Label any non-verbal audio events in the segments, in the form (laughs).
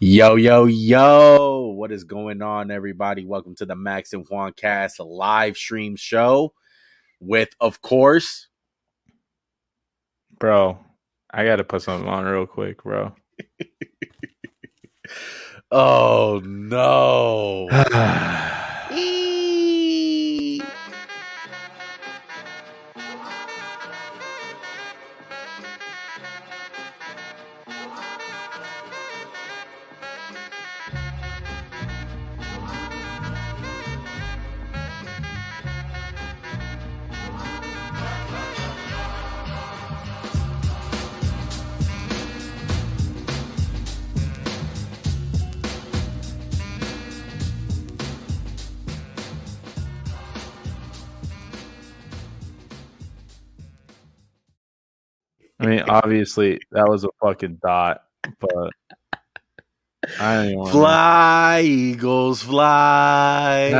Yo, yo, yo. What is going on, everybody? Welcome to the Max and Juan Cast live stream show with, of course, Bro, I got to put something on real quick, bro. (laughs) oh no. (sighs) (sighs) (sighs) I mean, obviously, that was a fucking dot, but I don't Fly, Eagles, fly.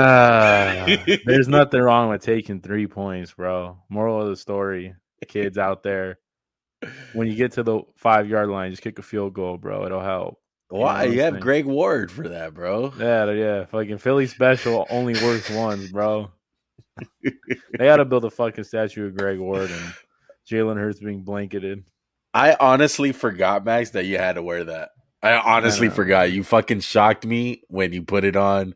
There's nothing wrong with taking three points, bro. Moral of the story, kids out there, when you get to the five yard line, just kick a field goal, bro. It'll help. Why? you know You have? Greg Ward for that, bro. Yeah, yeah. Fucking Philly special only works once, bro. they got to build a fucking statue of Greg Ward and Jalen Hurts being blanketed. I honestly forgot, Max, that you had to wear that. I honestly know. forgot. You fucking shocked me when you put it on.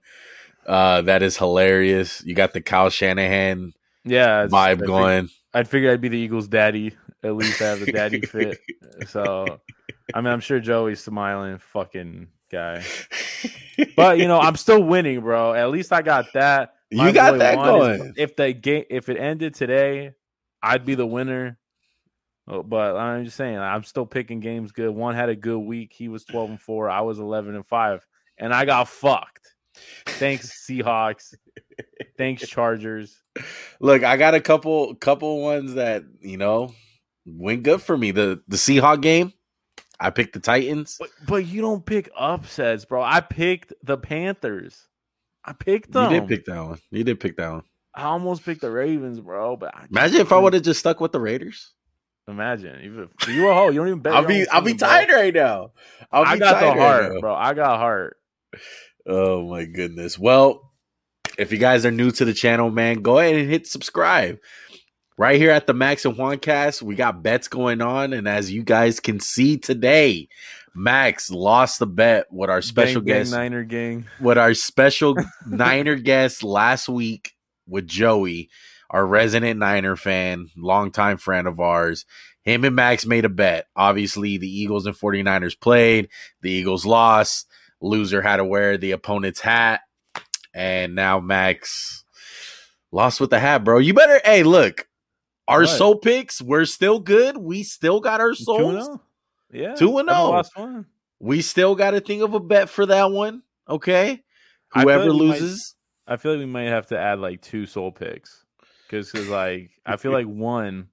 Uh, that is hilarious. You got the Kyle Shanahan Yeah, it's- I vibe fig- going. I'd figured I'd be the Eagles' daddy. At least I have the daddy (laughs) fit. So, I mean, I'm sure Joey's smiling, fucking guy. But you know, I'm (laughs) still winning, bro. At least I got that. you got that going. If the game, if it ended today, I'd be the winner. Oh, But I'm just saying, I'm still picking games good. One had a good week. He was 12 and four. I was 11 and five, and I got fucked. Thanks (laughs) Seahawks. Thanks Chargers. Look, I got a couple couple ones that you know went good for me. The the Seahawk game, I picked the Titans. But, but you don't pick upsets, bro. I picked the Panthers. I picked them. You did pick that one. You did pick that one. I almost picked the Ravens, bro. But I Imagine if I would have just stuck with the Raiders. imagine. Even you a hoe. You don't even bet. I'll be I'll be tired right now. I'll be I got the right heart, now. bro. I got heart. Oh my goodness. Well, if you guys are new to the channel, man, go ahead and hit subscribe. Right here at the Max and Juan cast, we got bets going on. And as you guys can see today, Max lost the bet with our special Gang, gang, guest, Niner gang. with our special (laughs) Niner guest last week with Joey, our resident Niner fan, longtime friend of ours. Him and Max made a bet. Obviously, the Eagles and 49ers played. The Eagles lost. Loser had to wear the opponent's hat. And now Max lost with the hat, bro. You better, hey, look, our What? soul picks, we're still good. We still got our souls. oh? Yeah, Two and Haven't oh. Lost one. We still got a thing of a bet for that one. Okay. Whoever loses. I feel like we might have to add like two soul picks because, like, I feel like one.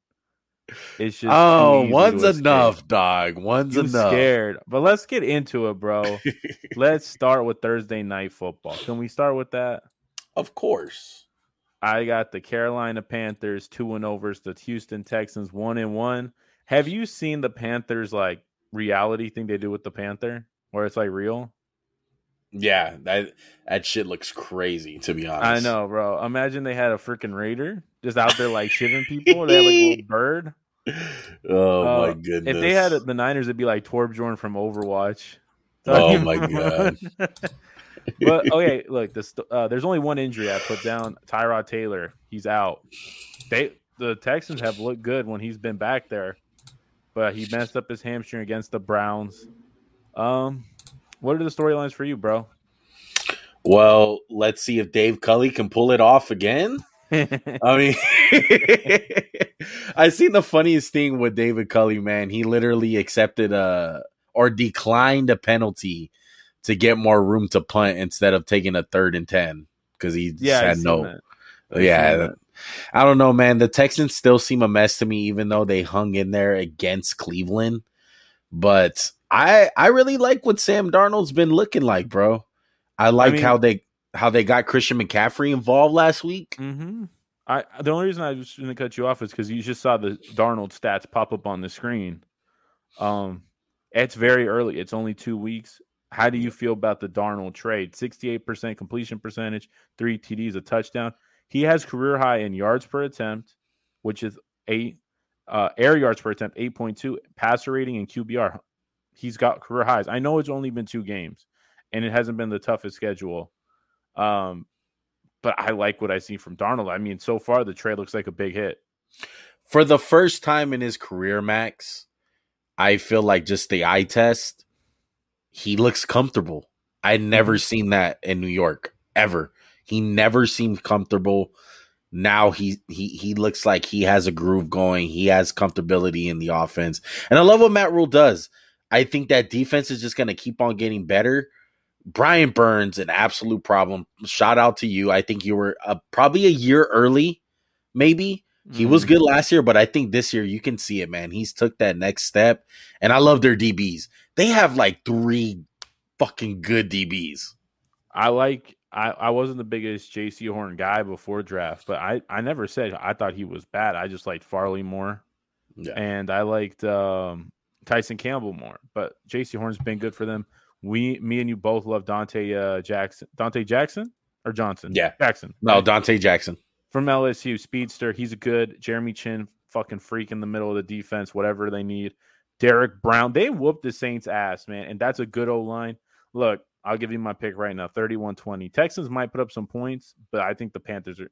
It's just Oh, one's enough, dog. One's You enough. scared, but let's get into it, bro. (laughs) let's start with Thursday night football. Can we start with that? Of course. I got the Carolina Panthers two and oh overs, the Houston Texans one and one. Have you seen the Panthers like reality thing they do with the Panther, where it's like real? Yeah, that that shit looks crazy. To be honest, I know, bro. Imagine they had a freaking raider just out there like shitting people. They had like a little (laughs) bird. Oh Uh, my goodness! If they had the Niners, it'd be like Torbjorn from Overwatch. Oh my (laughs) God. but (laughs) okay, look, this uh, there's only one injury I put down. Tyrod Taylor, he's out. They the Texans have looked good when he's been back there, but he messed up his hamstring against the Browns. Um, what are the storylines for you, bro? well, let's see if Dave Culley can pull it off again. (laughs) I mean, (laughs) I seen the funniest thing with David Culley, man. He literally accepted a or declined a penalty to get more room to punt instead of taking a third and ten because he yeah, had no. Yeah. I don't know, man. The Texans still seem a mess to me, even though they hung in there against Cleveland. But I I really like what Sam Darnold's been looking like, bro. I like mean- how they how they got Christian McCaffrey involved last week. Mm-hmm. I the only reason I was going to cut you off is because you just saw the Darnold stats pop up on the screen. Um, it's very early. It's only two weeks. How do you feel about the Darnold trade? 68% completion percentage, three TDs, a touchdown. He has career high in yards per attempt, which is eight, uh, air yards per attempt, 8.2, passer rating and QBR. He's got career highs. I know it's only been two games and it hasn't been the toughest schedule. Um, but I like what I see from Darnold. I mean, so far the trade looks like a big hit. For the first time in his career, Max, I feel like just the eye test, he looks comfortable. I'd never mm-hmm. seen that in New York ever. He never seemed comfortable. Now he he he looks like he has a groove going. He has comfortability in the offense. And I love what Matt Rhule does. I think that defense is just going to keep on getting better. Brian Burns, an absolute problem. Shout out to you. I think you were uh, probably a year early, maybe. He was mm-hmm. good last year, but I think this year you can see it, man. He's took that next step, and I love their DBs. They have like three fucking good DBs. I like. I, I wasn't the biggest Jaycee Horn guy before draft, but I, I never said I thought he was bad. I just liked Farley more, yeah. and I liked um, Tyson Campbell more. But Jaycee Horn's been good for them. We, me, and you both love Donte uh, Jackson. Donte Jackson or Johnson? Yeah, Jackson. No, Donte Jackson from LSU, speedster. He's a good Jeremy Chinn, fucking freak in the middle of the defense, whatever they need. Derrick Brown, they whooped the Saints' ass, man, and that's a good old line. Look, I'll give you my pick right now 31 20. Texans might put up some points, but I think the Panthers are.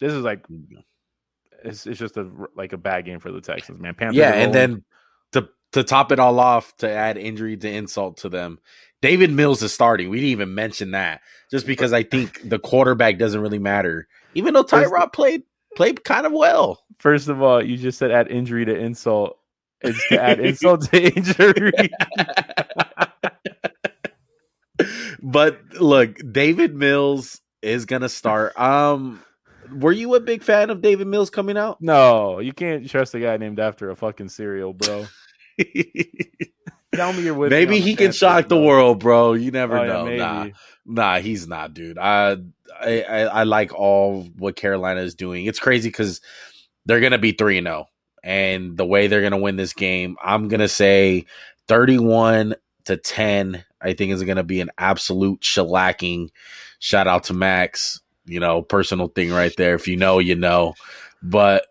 This is like, it's, it's just a like a bad game for the Texans, man. Panthers yeah, and then to to top it all off, to add injury to insult to them, David Mills is starting. We didn't even mention that just because I think the quarterback doesn't really matter. Even though Tyrod played played kind of well. First of all, you just said add injury to insult. It's to add (laughs) insult to injury. (laughs) but look, David Mills is gonna start. Um were you a big fan of David Mills coming out? No, you can't trust a guy named after a fucking cereal, bro. (laughs) Tell me you're with Maybe he can shock the world, bro. You never oh, know. Yeah, nah, nah, he's not, dude. I, I, I like all what Carolina is doing. It's crazy because they're gonna be three and zero, oh, and the way they're gonna win this game, I'm gonna say thirty-one to ten. I think is gonna be an absolute shellacking. Shout out to Max. You know, personal thing right there. If you know, you know. But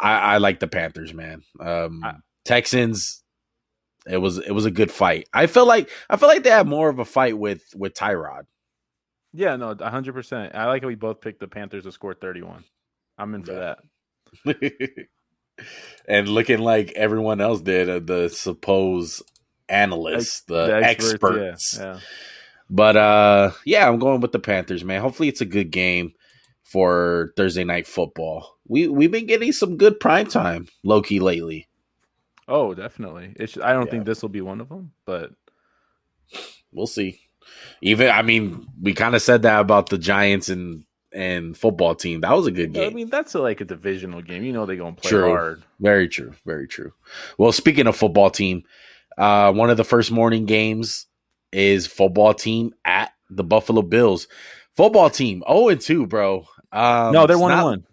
I, I like the Panthers, man. Um, I, Texans it was it was a good fight. I feel like I feel like they had more of a fight with with Tyrod. Yeah, no, hundred percent. I like how we both picked the Panthers to score thirty one. I'm in for yeah. that. (laughs) and looking like everyone else did, uh, the supposed analysts, the, the experts. experts. Yeah, yeah. But uh, yeah, I'm going with the Panthers, man. Hopefully, it's a good game for Thursday night football. We we've been getting some good prime time, Loki lately. Oh, definitely. It's, I don't yeah. think this will be one of them, but we'll see. Even I mean, we kind of said that about the Giants and and football team. That was a good game. I mean, that's a, like a divisional game. You know, they're gonna play true. hard. Very true. Very true. Well, speaking of football team, uh, one of the first morning games is football team at the Buffalo Bills. Football team, oh and two, bro. Um, no, they're one and one.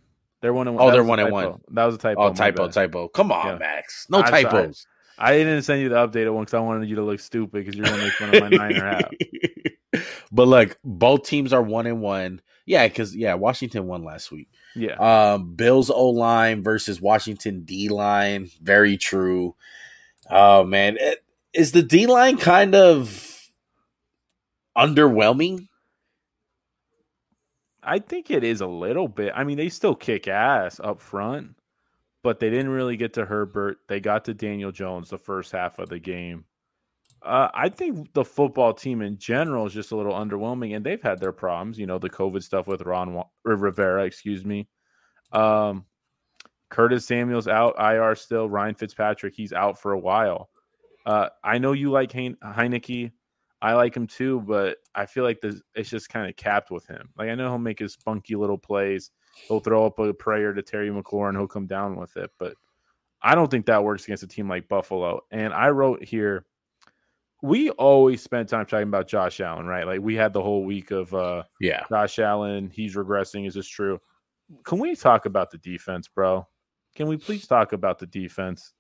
They're one and one. Oh, they're one and one. That was a typo. Oh, typo, typo. Come on, yeah. Max. No I'm typos. Sorry. I didn't send you the updated one because I wanted you to look stupid because you're gonna make fun of my Niner hat. (laughs) But look, both teams are one and one. Yeah, because yeah, Washington won last week. Yeah. Um, Bills O line versus Washington D line. Very true. Oh man, it, is the D line kind of underwhelming? I think it is a little bit. I mean, they still kick ass up front, but they didn't really get to Herbert. They got to Daniel Jones the first half of the game. Uh, I think the football team in general is just a little underwhelming, and they've had their problems. You know, the COVID stuff with Ron Rivera, excuse me. Um, Curtis Samuel's out IR still. Ryan Fitzpatrick, he's out for a while. Uh, I know you like Hein- Heinicke. I like him too, but I feel like this it's just kind of capped with him. Like I know he'll make his funky little plays. He'll throw up a prayer to Terry McLaurin. He'll come down with it, but I don't think that works against a team like Buffalo. And I wrote here, we always spend time talking about Josh Allen, right? Like we had the whole week of uh yeah, Josh Allen, he's regressing. Is this true? Can we talk about the defense, bro? Can we please talk about the defense?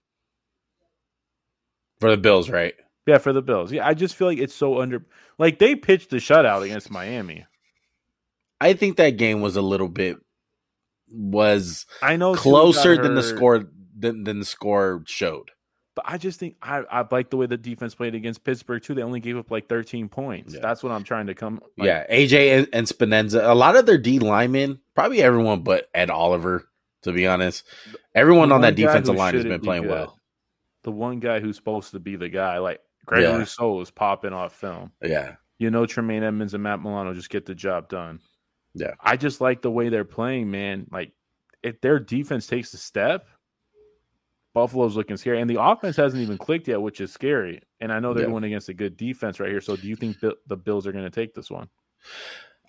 For the Bills, right? Yeah, for the Bills. Yeah, I just feel like it's so under. Like they pitched the shutout against Miami. I think that game was a little bit was I know closer than the score than, than the score showed. but I just think I I like the way the defense played against Pittsburgh too. They only gave up like 13 points. Yeah. That's what I'm trying to come. like, yeah, AJ and, and Spinenza, a lot of their D linemen, probably everyone but Ed Oliver, to be honest. Everyone on that defensive line has been playing good. well. The one guy who's supposed to be the guy, like Greg Yeah. Rousseau, is popping off film. Yeah. You know, Tremaine Edmunds and Matt Milano just get the job done. Yeah. I just like the way they're playing, man. Like, if their defense takes a step, Buffalo's looking scary, and the offense hasn't even clicked yet, which is scary. And I know they're Yeah. going against a good defense right here. So, do you think the Bills are going to take this one?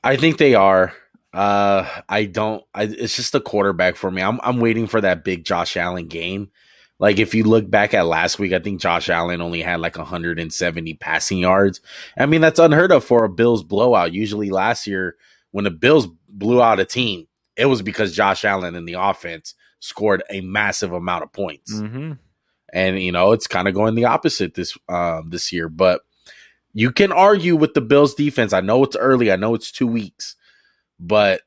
I think they are. Uh, I don't. I, it's just the quarterback for me. I'm I'm waiting for that big Josh Allen game. Like if you look back at last week, I think Josh Allen only had like 170 passing yards. I mean that's unheard of for a Bills blowout. Usually last year when the Bills blew out a team, it was because Josh Allen and the offense scored a massive amount of points Mm-hmm. and you know it's kind of going the opposite this um this year but you can argue with the bills defense i know it's early i know it's two weeks but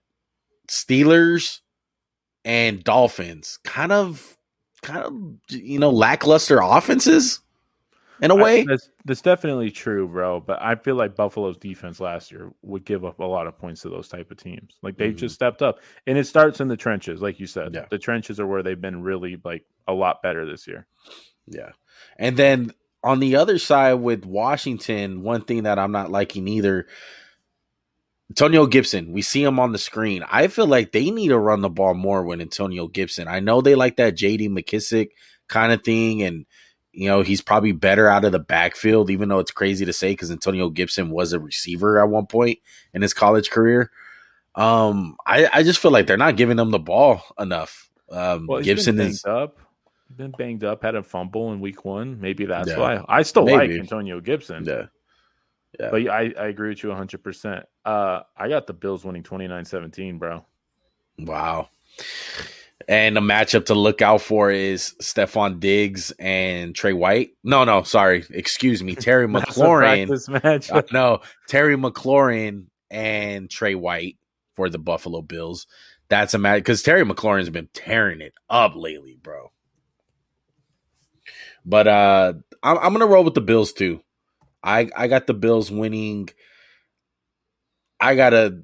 steelers and dolphins kind of kind of you know lackluster offenses in a way that's, that's definitely true, bro. But I feel like Buffalo's defense last year would give up a lot of points to those type of teams. Like they've Mhm. just stepped up, and it starts in the trenches, like you said. Yeah. The trenches are where they've been really like a lot better this year. yeah and then on the other side with washington one thing that i'm not liking either Antonio Gibson, we see him on the screen. I feel like they need to run the ball more with Antonio Gibson. I know they like that JD McKissic kind of thing, and you know he's probably better out of the backfield, even though it's crazy to say because Antonio Gibson was a receiver at one point in his college career. Um, I, I just feel like they're not giving him the ball enough. Um, Well, Gibson been is banged up. Been banged up, had a fumble in week one. Maybe that's Yeah. why. I still Maybe. like Antonio Gibson. yeah, yeah. But I, I agree with you 100%. Uh, I got the Bills winning 29 17, bro. Wow. And the matchup to look out for is Stefon Diggs and Trey White. No, no, sorry. Excuse me. Terry (laughs) McLaurin. Uh, no, Terry McLaurin and Trey White for the Buffalo Bills. That's a match because Terry McLaurin's been tearing it up lately, bro. But uh I'm, I'm gonna roll with the Bills too. I I got the Bills winning. I got a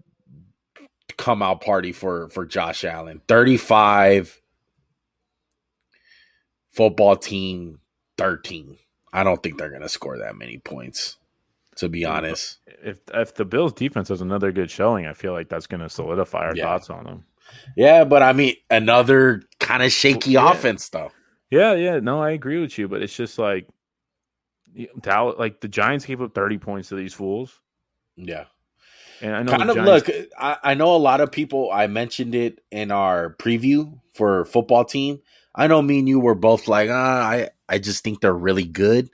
come out party for for Josh Allen. 35 football team 13. I don't think they're gonna score that many points, to be honest. if if the Bills defense has another good showing, I feel like that's going to solidify our Yeah. thoughts on them. Yeah, but I mean another kind of shaky Yeah. offense though. Yeah, yeah, no, I agree with you, but it's just like Dallas, like the Giants gave up 30 points to these fools. Yeah. And I know kind of Giants, look I, I know a lot of people i mentioned it in our preview for football team. I know me and you were both like ah, i i just think they're really good.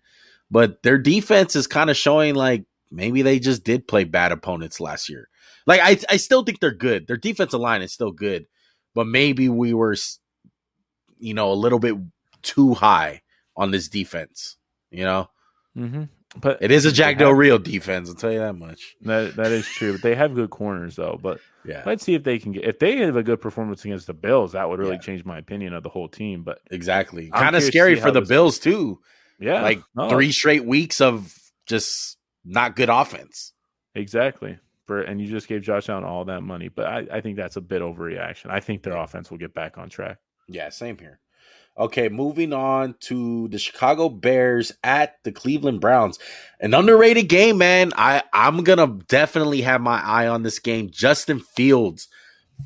But their defense is kind of showing like maybe they just did play bad opponents last year. Like i i still think they're good. Their defensive line is still good but maybe we were you know a little bit too high on this defense you know Mhm. but it is a jack del rio defense i'll tell you that much That that is true. But they have good corners though. But yeah let's see if they can get if they have a good performance against the Bills, that would really Yeah. change my opinion of the whole team. But Exactly. Kind of scary for the Bills too. yeah, like no, three straight weeks of just not good offense. exactly. For and you just gave Josh Allen all that money, but I, I think that's a bit overreaction. I think their offense will get back on track. Yeah, same here. Okay, moving on to the Chicago Bears at the Cleveland Browns. An underrated game, man. I I'm going to definitely have my eye on this game. Justin Fields,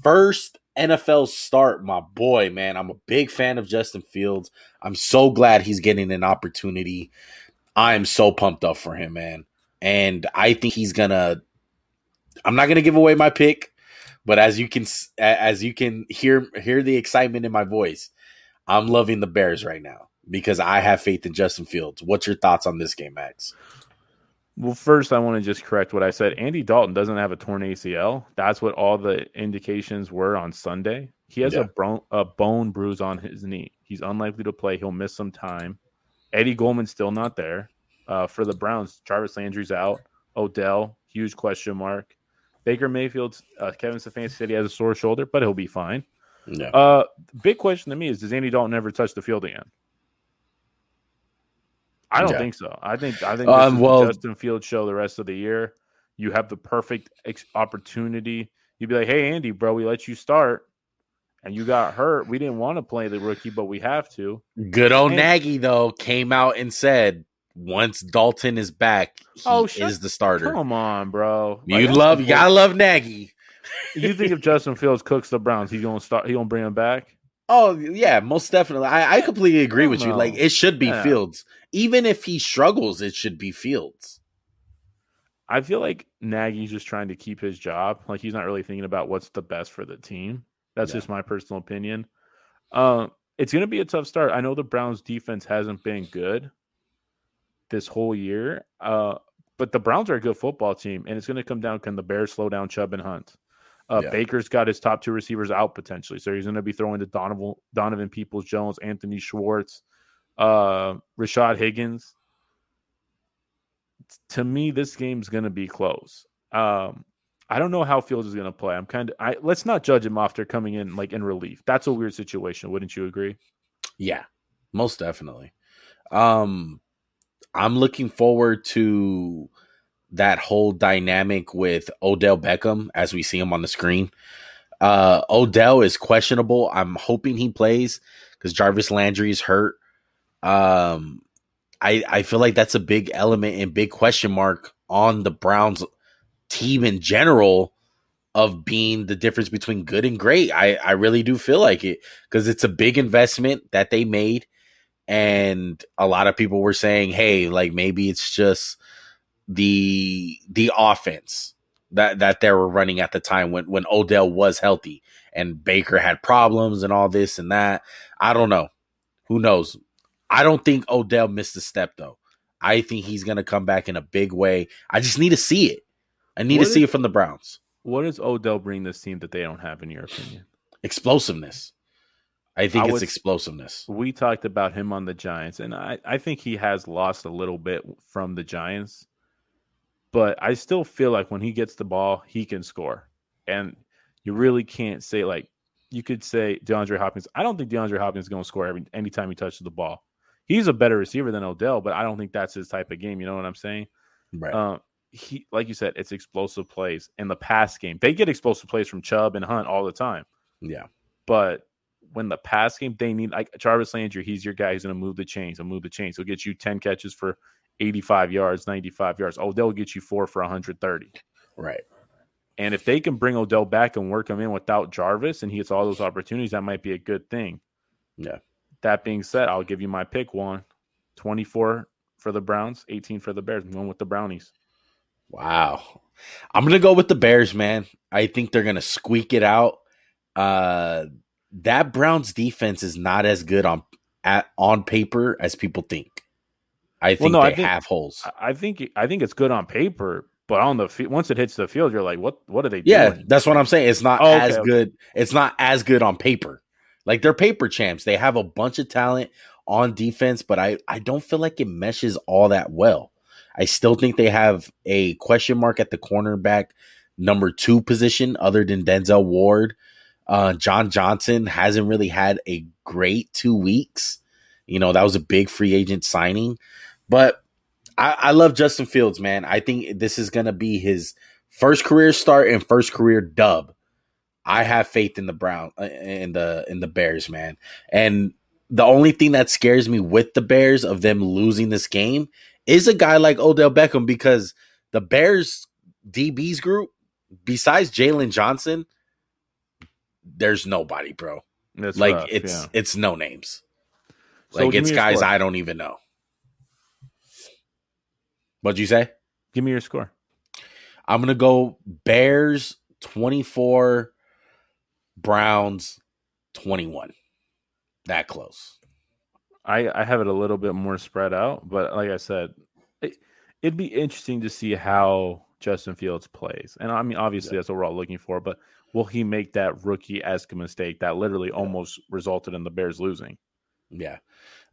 first NFL start, my boy, man. I'm a big fan of Justin Fields. I'm so glad he's getting an opportunity. I am so pumped up for him, man. And I think he's going to I'm not going to give away my pick, but as you can as you can hear hear the excitement in my voice, I'm loving the Bears right now because I have faith in Justin Fields. What's your thoughts on this game, Max? Well, first, I want to just correct what I said. Andy Dalton doesn't have a torn ACL. That's what all the indications were on Sunday. He has Yeah. a, bro- a bone bruise on his knee. He's unlikely to play. He'll miss some time. Eddie Goldman's still not there. Uh, for the Browns, Jarvis Landry's out. Odell, huge question mark. Baker Mayfield, uh, Kevin Stefanski said he has a sore shoulder, but he'll be fine. Yeah. Uh, big question to me is: Does Andy Dalton ever touch the field again? I don't Yeah. think so. I think I think Um, well- Justin Fields show the rest of the year. You have the perfect ex- opportunity. You'd be like, "Hey, Andy, bro, we let you start, and you got hurt. We didn't want to play the rookie, but we have to." Good old And- Nagy though came out and said once Dalton is back, he Oh, shut- is the starter. Come on, bro. You that's love you gotta love Nagy. You think if Justin Fields cooks the Browns, he's gonna start? He gonna bring him back? Oh yeah, most definitely. I, I completely agree Hell with you. Like it should be Yeah. Fields. Even if he struggles, it should be Fields. I feel like Nagy's just trying to keep his job. Like he's not really thinking about what's the best for the team. That's Yeah. just my personal opinion. Um, it's going to be a tough start. I know the Browns' defense hasn't been good this whole year, uh, but the Browns are a good football team, and it's going to come down can the Bears slow down Chubb and Hunt. Uh, Yeah. Baker's got his top two receivers out potentially, so he's going to be throwing to Donovan, Donovan Peoples Jones, Anthony Schwartz, uh, Rashard Higgins to me, this game's going to be close. Um, I don't know how Fields is going to play. I'm kind of. I let's not judge him after coming in like in relief. That's a weird situation. Wouldn't you agree? Yeah, most definitely. Um, I'm looking forward to that whole dynamic with Odell Beckham as we see him on the screen. Uh, Odell is questionable. I'm hoping he plays because Jarvis Landry is hurt. Um, I I feel like that's a big element and big question mark on the Browns team in general of being the difference between good and great. I I really do feel like it because it's a big investment that they made and a lot of people were saying hey like maybe it's just the the offense that that they were running at the time when when Odell was healthy and Baker had problems and all this and that. I don't know. Who knows? I don't think Odell missed a step though. I think he's going to come back in a big way. I just need to see it. I need What to see it from the Browns. What does Odell bring this team that they don't have, in your opinion? explosiveness. I think I it's would- explosiveness. We talked about him on the Giants, and I, I think he has lost a little bit from the Giants, but I still feel like when he gets the ball, he can score. And you really can't say like you could say DeAndre Hopkins. I don't think DeAndre Hopkins is going to score every anytime he touches the ball. He's a better receiver than Odell, but I don't think that's his type of game. You know what I'm saying? right Um, he, like you said, it's explosive plays in the pass game. They get explosive plays from Chubb and Hunt all the time, yeah but when the pass game, they need like Jarvis Landry. He's your guy. He's going to move the chains. He'll move the chains. He'll get you ten catches for 85 yards, 95 yards. Odell will get you four for 130. right And if they can bring Odell back and work him in without Jarvis, and he gets all those opportunities, that might be a good thing. Yeah. That being said, I'll give you my pick one 24 for the Browns, 18 for the Bears. I'm going with the Brownies. Wow. I'm going to go with the Bears, man. I think they're going to squeak it out. Uh that Browns defense is not as good on at, on paper as people think. I think no, I they think- have holes. I- I think I think it's good on paper, but on the field, once it hits the field, you're like, what What are they doing? Yeah, doing? that's what I'm saying. It's not Oh, okay, as okay. good. It's not as good on paper. Like they're paper champs. They have a bunch of talent on defense, but I I don't feel like it meshes all that well. I still think they have a question mark at the cornerback number two position, other than Denzel Ward. Uh, John Johnson hasn't really had a great two weeks. You know that was a big free agent signing, but I, I love Justin Fields, man. I think this is gonna be his first career start and first career dub. I have faith in the Brown uh, in the in the Bears, man. And the only thing that scares me with the Bears of them losing this game is a guy like Odell Beckham because the Bears DBs group, besides Jaylon Johnson, there's nobody, bro. That's like rough, it's yeah. it's no names. So Like it's guys. I don't even know. What'd you say? Give me your score. I'm gonna go Bears 24, Browns 21. That close. I, I have it a little bit more spread out, but like I said, it, it'd be interesting to see how Justin Fields plays. And I mean, obviously, that's what we're all looking for, but will he make that rookie esque mistake that literally almost resulted in the Bears losing? Yeah.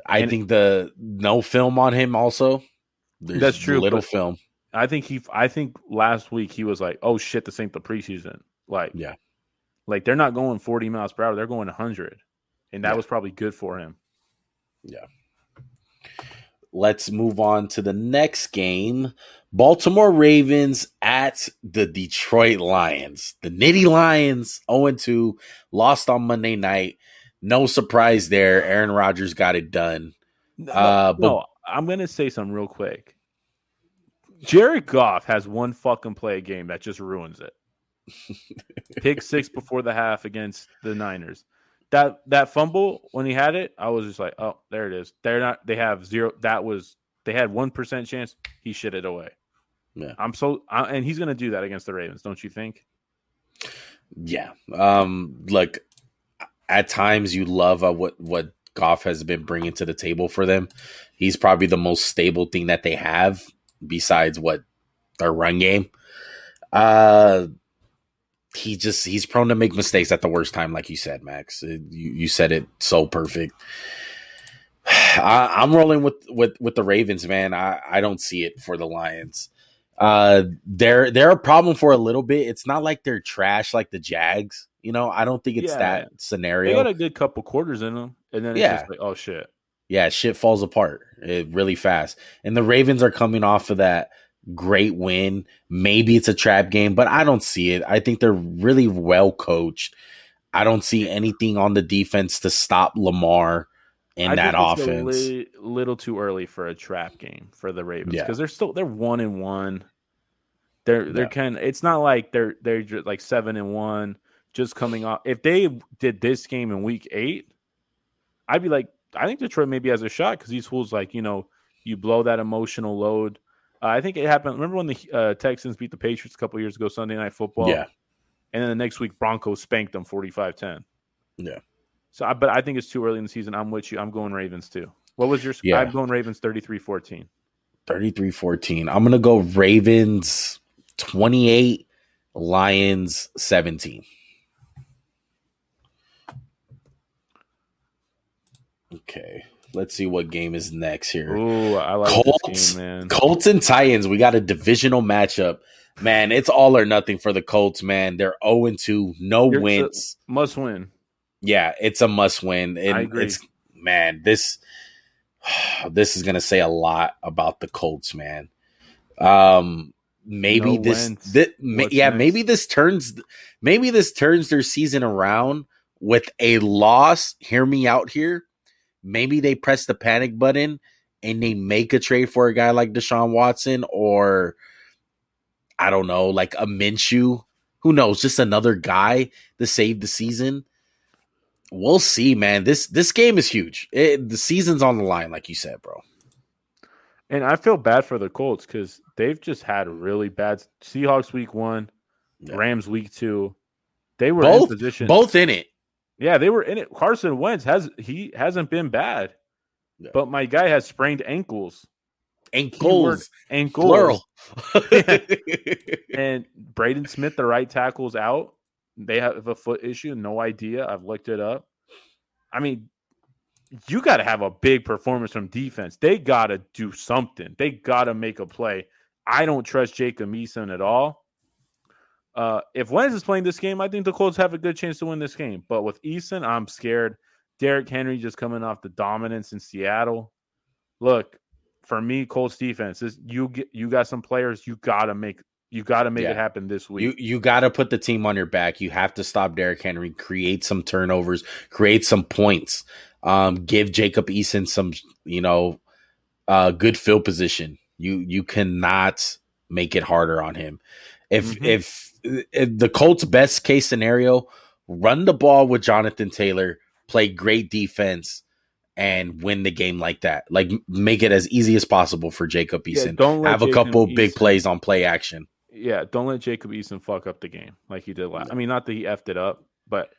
I And- think the no film on him also There's That's true, Little film. I think he. I think last week he was like, "Oh shit, this ain't the preseason." Like, Yeah. like they're not going forty miles per hour; they're going hundred, and that Yeah. was probably good for him. Yeah. Let's move on to the next game. Baltimore Ravens at the Detroit Lions. The Nitty Lions 0 2 lost on Monday night. No surprise there. Aaron Rodgers got it done. Uh, but- no, I'm gonna say something real quick. Jared Goff has one fucking play a game that just ruins it. (laughs) Pick six before the half against the Niners. That that fumble when he had it, I was just like, oh, there it is. They're not. They have zero. That was they had one percent chance. He shit it away. Yeah. I'm so, I, and he's gonna do that against the Ravens, don't you think? Yeah. Um, Like, at times you love uh, what what Goff has been bringing to the table for them. He's probably the most stable thing that they have besides what their run game. Uh, he just he's prone to make mistakes at the worst time, like you said, Max. Uh, You you said it so perfect. (sighs) I, I'm rolling with with with the Ravens, man. I I don't see it for the Lions. Uh, they're they're a problem for a little bit. It's not like they're trash like the Jags. You know, I don't think it's Yeah. that scenario. They got a good couple quarters in them, and then it's Yeah. just like, oh shit. yeah, shit falls apart eh, really fast. And the Ravens are coming off of that great win. Maybe it's a trap game, but I don't see it. I think they're really well coached. I don't see anything on the defense to stop Lamar in I that think it's offense. A li- little too early for a trap game for the Ravens Yeah. because they're still they're one and one. They're they're Yeah. kind. It's not like they're they're like seven and one, just coming off. If they did this game in week eight, I'd be like, I think Detroit maybe has a shot because these fools like you know you blow that emotional load. Uh, I think it happened. Remember when the uh, Texans beat the Patriots a couple years ago Sunday Night Football? Yeah. and then the next week Broncos spanked them 45-10. Yeah. So, I, but I think it's too early in the season. I'm with you. I'm going Ravens too. What was your? Yeah. I'm going Ravens 33-14. 33-14. I'm going to go Ravens 28, Lions 17. Okay. Let's see what game is next here. Ooh, I like Colts, this game, man. Colts and Titans. We got a divisional matchup. Man, it's all or nothing for the Colts, man. They're 0 2, no wins. Must win. yeah, it's a must win. And I agree. it's man, this (sighs) this is gonna say a lot about the Colts, man. Um maybe No this, Wentz. thi- ma- yeah, next? maybe this turns maybe this turns their season around with a loss. Hear me out here. Maybe they press the panic button and they make a trade for a guy like Deshaun Watson or I don't know, like a Minshew. Who knows? Just another guy to save the season. We'll see, man. This this game is huge. It, the season's on the line, like you said, bro. And I feel bad for the Colts because they've just had really bad Seahawks week one, Yeah. Rams week two. They were Both- in position. Both in it. Yeah, they were in it. Carson Wentz has he hasn't been bad, Yeah. but my guy has sprained ankles. Ankles, ankles. plural. (laughs) And Braden Smith, the right tackle's out. They have a foot issue. No idea. I've looked it up. I mean, you got to have a big performance from defense. They got to do something. They got to make a play. I don't trust Jacob Eason at all. Uh, if Wentz is playing this game, I think the Colts have a good chance to win this game. But with Eason, I'm scared. Derrick Henry just coming off the dominance in Seattle. Look, for me, Colts defense is you get you got some players you gotta make you gotta make Yeah. it happen this week. You you got to put the team on your back. You have to stop Derrick Henry, create some turnovers, create some points. Um, give Jacob Eason some, you know, uh, good field position. You you cannot make it harder on him. If Mhm. if if Uh, the Colts' best case scenario, run the ball with Jonathan Taylor, play great defense, and win the game like that. Like make it as easy as possible for Jacob Yeah, Eason. don't let Have a Jacob couple big plays on play action. Yeah, don't let Jacob Eason fuck up the game like he did last. I mean, not that he effed it up, but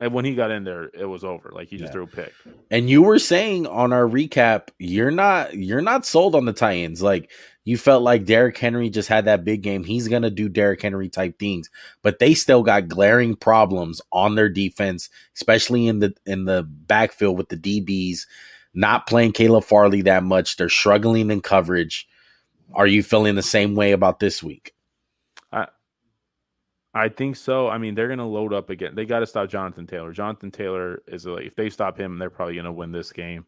and when he got in there, it was over. Like he just Yeah. threw a pick. And you were saying on our recap, you're not you're not sold on the Titans. Like you felt like Derrick Henry just had that big game. He's gonna do Derrick Henry type things, but they still got glaring problems on their defense, especially in the in the backfield with the DBs not playing Caleb Farley that much. They're struggling in coverage. Are you feeling the same way about this week? I think so. I mean, they're gonna load up again. They got to stop Jonathan Taylor. Jonathan Taylor is like, if they stop him, they're probably gonna win this game.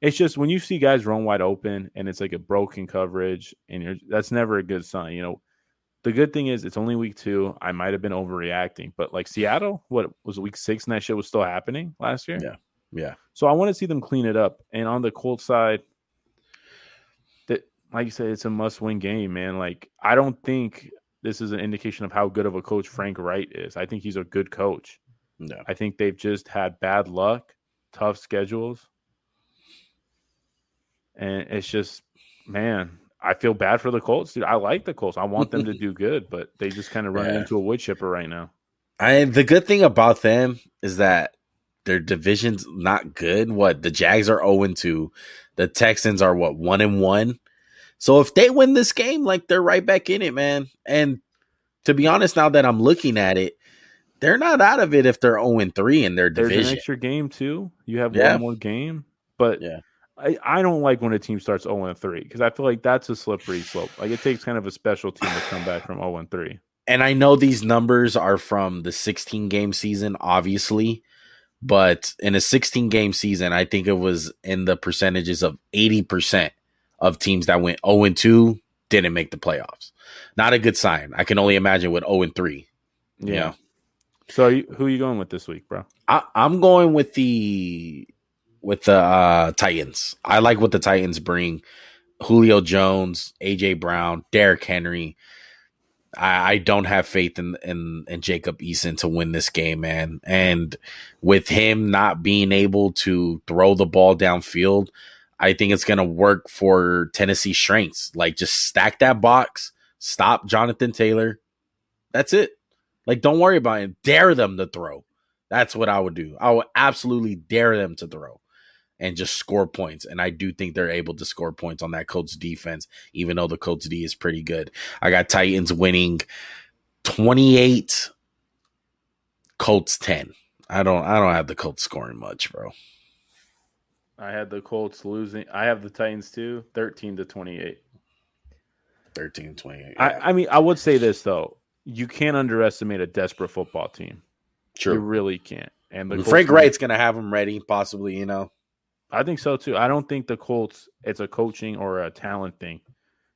It's just when you see guys run wide open and it's like a broken coverage, and you're that's never a good sign. You know, the good thing is it's only week two. I might have been overreacting, but like Seattle, what was week six, and that shit was still happening last year. Yeah, yeah. So I want to see them clean it up. And on the Colts side, that like you said, it's a must-win game, man. Like I don't think this is an indication of how good of a coach Frank Reich is. I think he's a good coach. No. I think they've just had bad luck, tough schedules. And it's just, man, I feel bad for the Colts, dude. I like the Colts. I want them to (laughs) do good, but they just kind of run Yeah. into a wood chipper right now. I the good thing about them is that their division's not good. What the Jags are 0 2. The Texans are what one and one. So if they win this game, like they're right back in it, man. And to be honest, now that I'm looking at it, they're not out of it if they're 0 3 in their division. There's an extra game too. You have Yeah. one more game, but Yeah. I, I don't like when a team starts 0 and 3 because I feel like that's a slippery slope. Like it takes kind of a special team to come back from 0 and 3. and I know these numbers are from the 16 game season, obviously, but in a 16 game season, I think it was in the percentages of 80% of teams that went 0 2 didn't make the playoffs. Not a good sign. I can only imagine with 0 3. Yeah. Yeah. So are you, who are you going with this week, bro? I, I'm going with the with the uh, Titans. I like what the Titans bring. Julio Jones, AJ Brown, Derrick Henry. I, I don't have faith in, in in Jacob Eason to win this game, man. And with him not being able to throw the ball downfield, I think it's gonna work for Tennessee strengths. Like just stack that box, stop Jonathan Taylor. That's it. Like don't worry about it. Dare them to throw. That's what I would do. I would absolutely dare them to throw and just score points. And I do think they're able to score points on that Colts defense, even though the Colts D is pretty good. I got Titans winning 28, Colts 10. I don't I don't have the Colts scoring much, bro. I had the Colts losing. I have the Titans too, 13 to 28. 13 28. I, I mean, I would say this though. You can't underestimate a desperate football team. You really can't. And the And Colts Frank Reich's gonna have them ready, possibly, you know. I think so too. I don't think the Colts it's a coaching or a talent thing.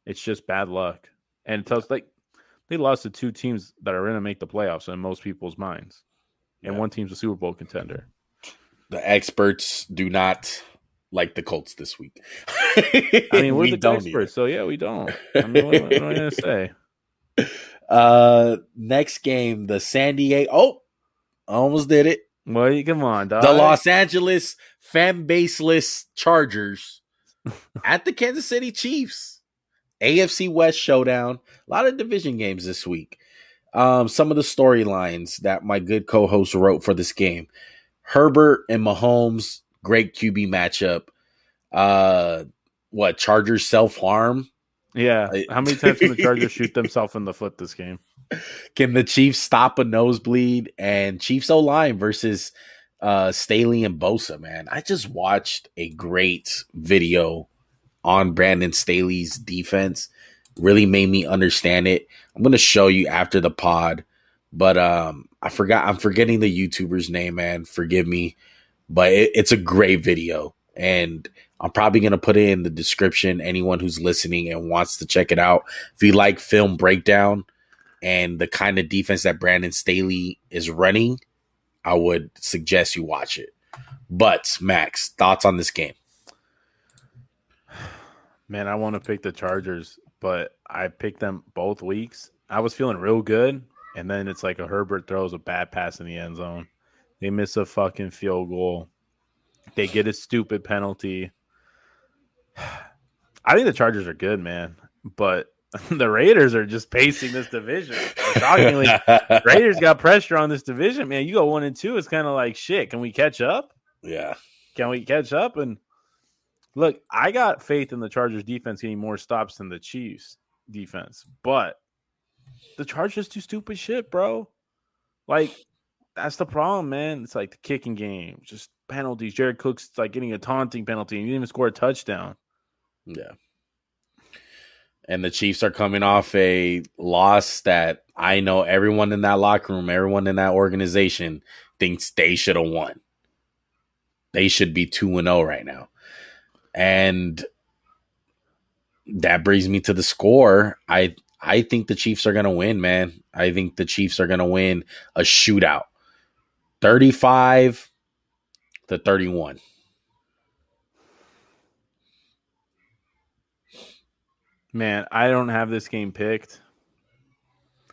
It's just bad luck. And it tells like they lost to two teams that are going to make the playoffs in most people's minds. And Yeah. one team's a Super Bowl contender. The experts do not like the Colts this week. I mean, we're (laughs) We the don't experts, so yeah, we don't. I mean, what, what am I to say? (laughs) Uh, next game, the San Diego. Oh, almost did it. Well, you- come on, dog. The Los Angeles fan baseless Chargers (laughs) at the Kansas City Chiefs. AFC West showdown. A lot of division games this week. Um, some of the storylines that my good co-host wrote for this game. Herbert and Mahomes, great QB matchup. Uh, what Chargers self harm? Yeah. How many times can the Chargers (laughs) shoot themselves in the foot this game? Can the Chiefs stop a nosebleed? And Chiefs O line versus uh Staley and Bosa, man. I just watched a great video on Brandon Staley's defense. Really made me understand it. I'm gonna show you after the pod, but um I forgot I'm forgetting the YouTuber's name, man. Forgive me. But it, it's a great video. And I'm probably gonna put it in the description. Anyone who's listening and wants to check it out. If you like film breakdown, and the kind of defense that Brandon Staley is running, I would suggest you watch it. But Max, thoughts on this game? Man, I want to pick the Chargers, but I picked them both weeks. I was feeling real good, and then it's like a Herbert throws a bad pass in the end zone. They miss a fucking field goal. They get a stupid penalty. (sighs) I think the Chargers are good, man, but (laughs) the Raiders are just pacing this division. Shockingly, (laughs) Raiders got pressure on this division, man. You go one and two, it's kind of like shit. Can we catch up? yeah, Can we catch up? And look, I got faith in the Chargers defense getting more stops than the Chiefs defense, but the Chargers do stupid shit, bro. Like, that's the problem, man. It's like the kicking game, just penalties. Jared Cook's like getting a taunting penalty and you didn't even score a touchdown. yeah. and the Chiefs are coming off a loss that I know everyone in that locker room, everyone in that organization thinks they should have won. They should be 2 and 0 right now. And that brings me to the score. I I think the Chiefs are going to win, man. I think the Chiefs are going to win a shootout. 35 to 31. Man, I don't have this game picked.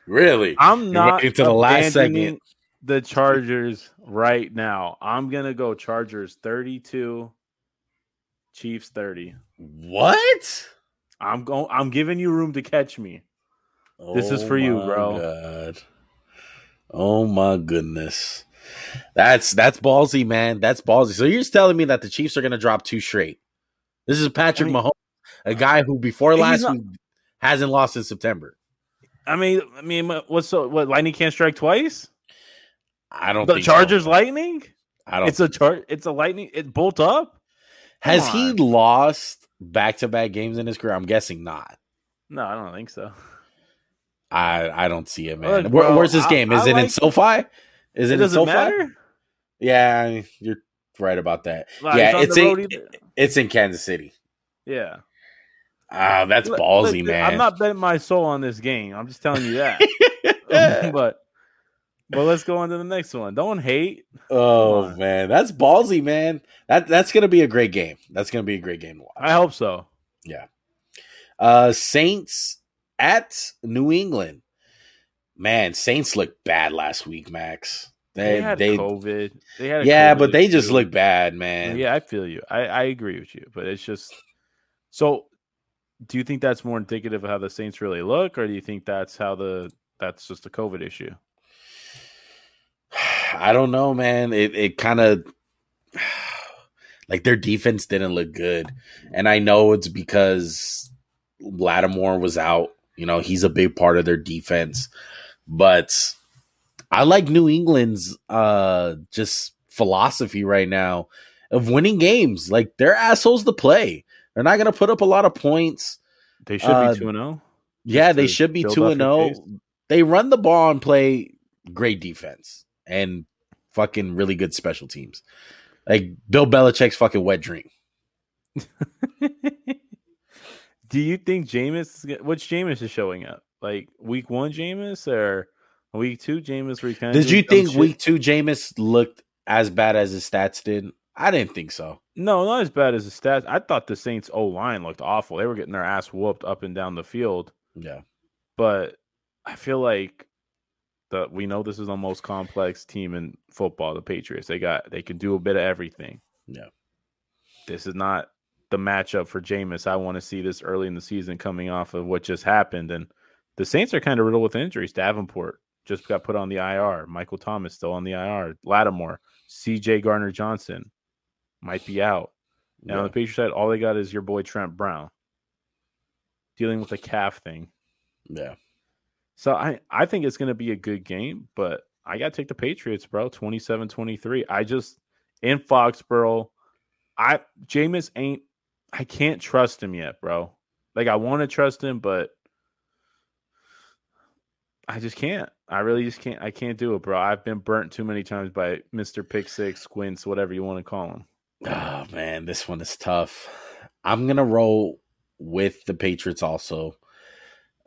Really? I'm not into the last second. The Chargers right now. I'm gonna go Chargers 32, Chiefs 30. What? I'm going. I'm giving you room to catch me. This is Oh for you, oh bro. God. Oh my goodness. That's that's ballsy, man. That's ballsy. So you're just telling me that the Chiefs are going to drop two straight. This is Patrick I mean- Mahomes, a uh, guy who before last not- week hasn't lost in September. I mean, I mean, what's so? What? Lightning can't strike twice. I don't The think so. Chargers lightning. I don't It's a char. It's a lightning. It bolt up. Has Come he lost back-to-back games in his career? I'm guessing not. No, I don't think so. I I don't see it, man. Look, Where- where's this game? Is I it in SoFi? Is it, It in doesn't matter. Yeah, you're right about that. Like, yeah, it's in, it's in Kansas City. Yeah, Ah, that's Look, ballsy, look, man. I'm not betting my soul on this game. I'm just telling you that. (laughs) (laughs) but but let's go on to the next one. Don't hate. oh man, that's ballsy, man. That that's gonna be a great game. That's gonna be a great game to watch. I hope so. Yeah. Uh, Saints at New England. Man, Saints looked bad last week, Max. They, They had they, COVID. They had yeah, COVID but they just look bad, man. Yeah, I feel you. I, I agree with you, but it's just so. Do you think that's more indicative of how the Saints really look, or do you think that's how the that's just a COVID issue? (sighs) I don't know, man. It it kind of (sighs) like their defense didn't look good, and I know it's because Lattimore was out. You know, he's a big part of their defense, but I like New England's uh just philosophy right now of winning games. Like they're assholes to play. They're not going to put up a lot of points. They should Uh, be two and oh? zero. Yeah, they should be build 2 and 0. They run the ball and play great defense and fucking really good special teams. Like Bill Belichick's fucking wet dream. (laughs) Do you think Jameis? Which Jameis is showing up? Like week one Jameis or week two Jameis? Where he kinda Did you think shit? week 2 Jameis looked as bad as his stats did? I didn't think so. No, not as bad as the stats. I thought the Saints O line looked awful. They were getting their ass whooped up and down the field. Yeah. But I feel like the we know this is the most complex team in football, the Patriots. They got they can do a bit of everything. Yeah. This is not the matchup for Jameis. I want to see this early in the season coming off of what just happened. And the Saints are kind of riddled with injuries. Davenport just got put on the IR. Michael Thomas still on the IR. Lattimore, CJ Gardner Johnson might be out. And on the Patriots side, all they got is your boy Trent Brown dealing with a calf thing. yeah. So I, I think it's going to be a good game, but I got to take the Patriots, bro. 27 23. I just, in Foxborough, I, Jameis ain't, I can't trust him yet, bro. Like, I want to trust him, but I just can't. I really just can't. I can't do it, bro. I've been burnt too many times by Mr. Pick Six, Squints, whatever you want to call him. Oh man, this one is tough. I'm gonna roll with the Patriots also.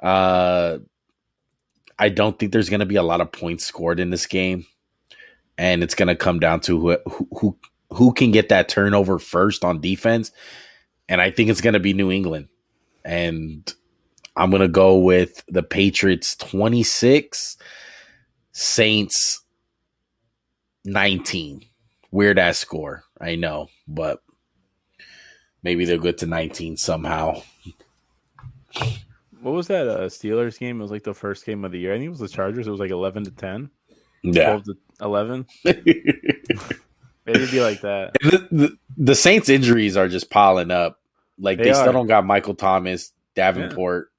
Uh I don't think there's gonna be a lot of points scored in this game. And it's gonna come down to who who who, who can get that turnover first on defense. And I think it's gonna be New England. And I'm gonna go with the Patriots 26, Saints 19 weird ass score. I know, but maybe they'll get to 19 somehow. What was that uh, Steelers game? It was like the first game of the year. I think it was the Chargers. It was like 11 to 10, Yeah. 12 to 11. (laughs) the, It'd be like that. the, the Saints injuries are just piling up. Like they, They still don't got Michael Thomas, Davenport,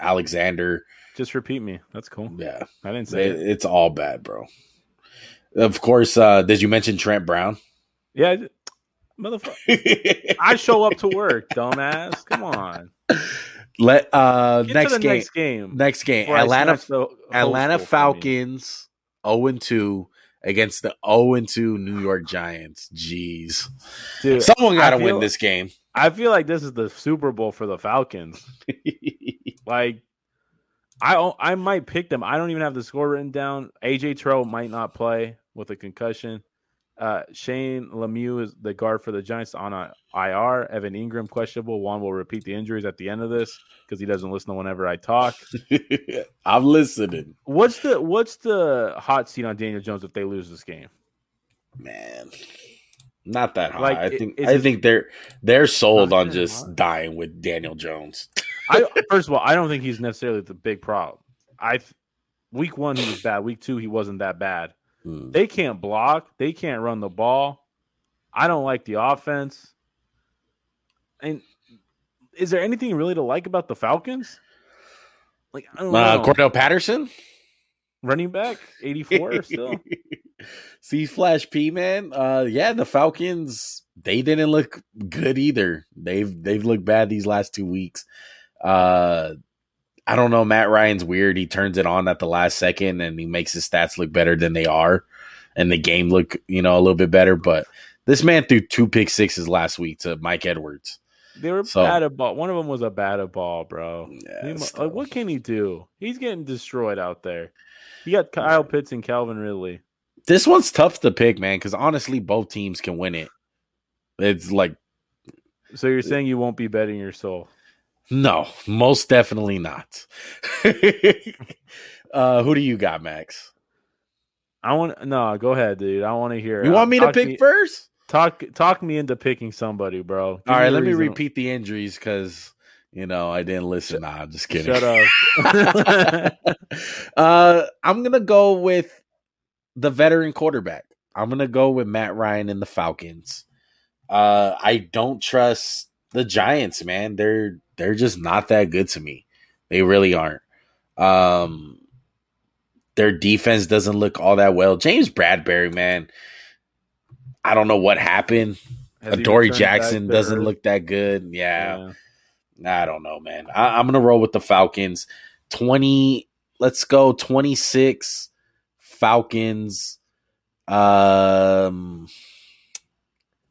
Alexander. Just repeat me. That's cool. Yeah. I didn't say It- it. it's all bad, bro. Of course, uh, did you mention Trent Brown? Yeah, I motherfucker. (laughs) I show up to work, dumbass. Come on. Let uh Get next game. next game. Next game. Atlanta snatch the host Atlanta goal from you. Falcons 0 and 2 against the 0 and 2 New York Giants. Jeez. Dude, Someone got to win this game. I feel like this is the Super Bowl for the Falcons. (laughs) Like, I I might pick them. I don't even have the score written down. AJ Terrell might not play with a concussion. Uh, Shane Lemieux is the guard for the Giants on a IR. Evan Engram questionable. Juan will repeat the injuries at the end of this because he doesn't listen to whenever I talk. (laughs) I'm listening. What's the what's the hot seat on Daniel Jones if they lose this game? Man. Not that high. Like, I think I think they're they're sold on just high. dying with Daniel Jones. (laughs) (laughs) I first of all, I don't think he's necessarily the big problem. I week one he was bad. Week two he wasn't that bad. Hmm. They can't block. They can't run the ball. I don't like the offense. And is there anything really to like about the Falcons? Like I don't Uh, know. Cordarrelle Patterson? Running back, eighty four still. (laughs) See Flash P man. Uh yeah, the Falcons they didn't look good either. They've they've looked bad these last two weeks. Uh I don't know. Matt Ryan's weird. He turns it on at the last second and he makes his stats look better than they are, and the game look you know a little bit better. But this man threw two pick sixes last week to Mike Edwards. They were So- bad at ball. One of them was a bad at ball, bro. Yeah, He like, what can he do? He's getting destroyed out there. He got Kyle Pitts and Calvin Ridley. This one's tough to pick, man, because honestly, both teams can win it. It's like So you're saying you won't be betting your soul? No, most definitely not. (laughs) uh, who do you got, Max? I want no. Go ahead, dude. I want to hear. You uh, want me to talk pick first? Talk talk me into picking somebody, bro. Give All right, a let me repeat the injuries because you know I didn't listen. Nah, I'm just kidding. Shut up. (laughs) uh, I'm gonna go with the veteran quarterback. I'm gonna go with Matt Ryan and the Falcons. Uh, I don't trust the Giants, man. They're they're just not that good to me. They really aren't. Um, their defense doesn't look all that well. James Bradberry, man. I don't know what happened. Dory Jackson doesn't look that good. Yeah. Yeah. I don't know, man. I, I'm gonna roll with the Falcons. Twenty. Let's go. Twenty six. Falcons. Um.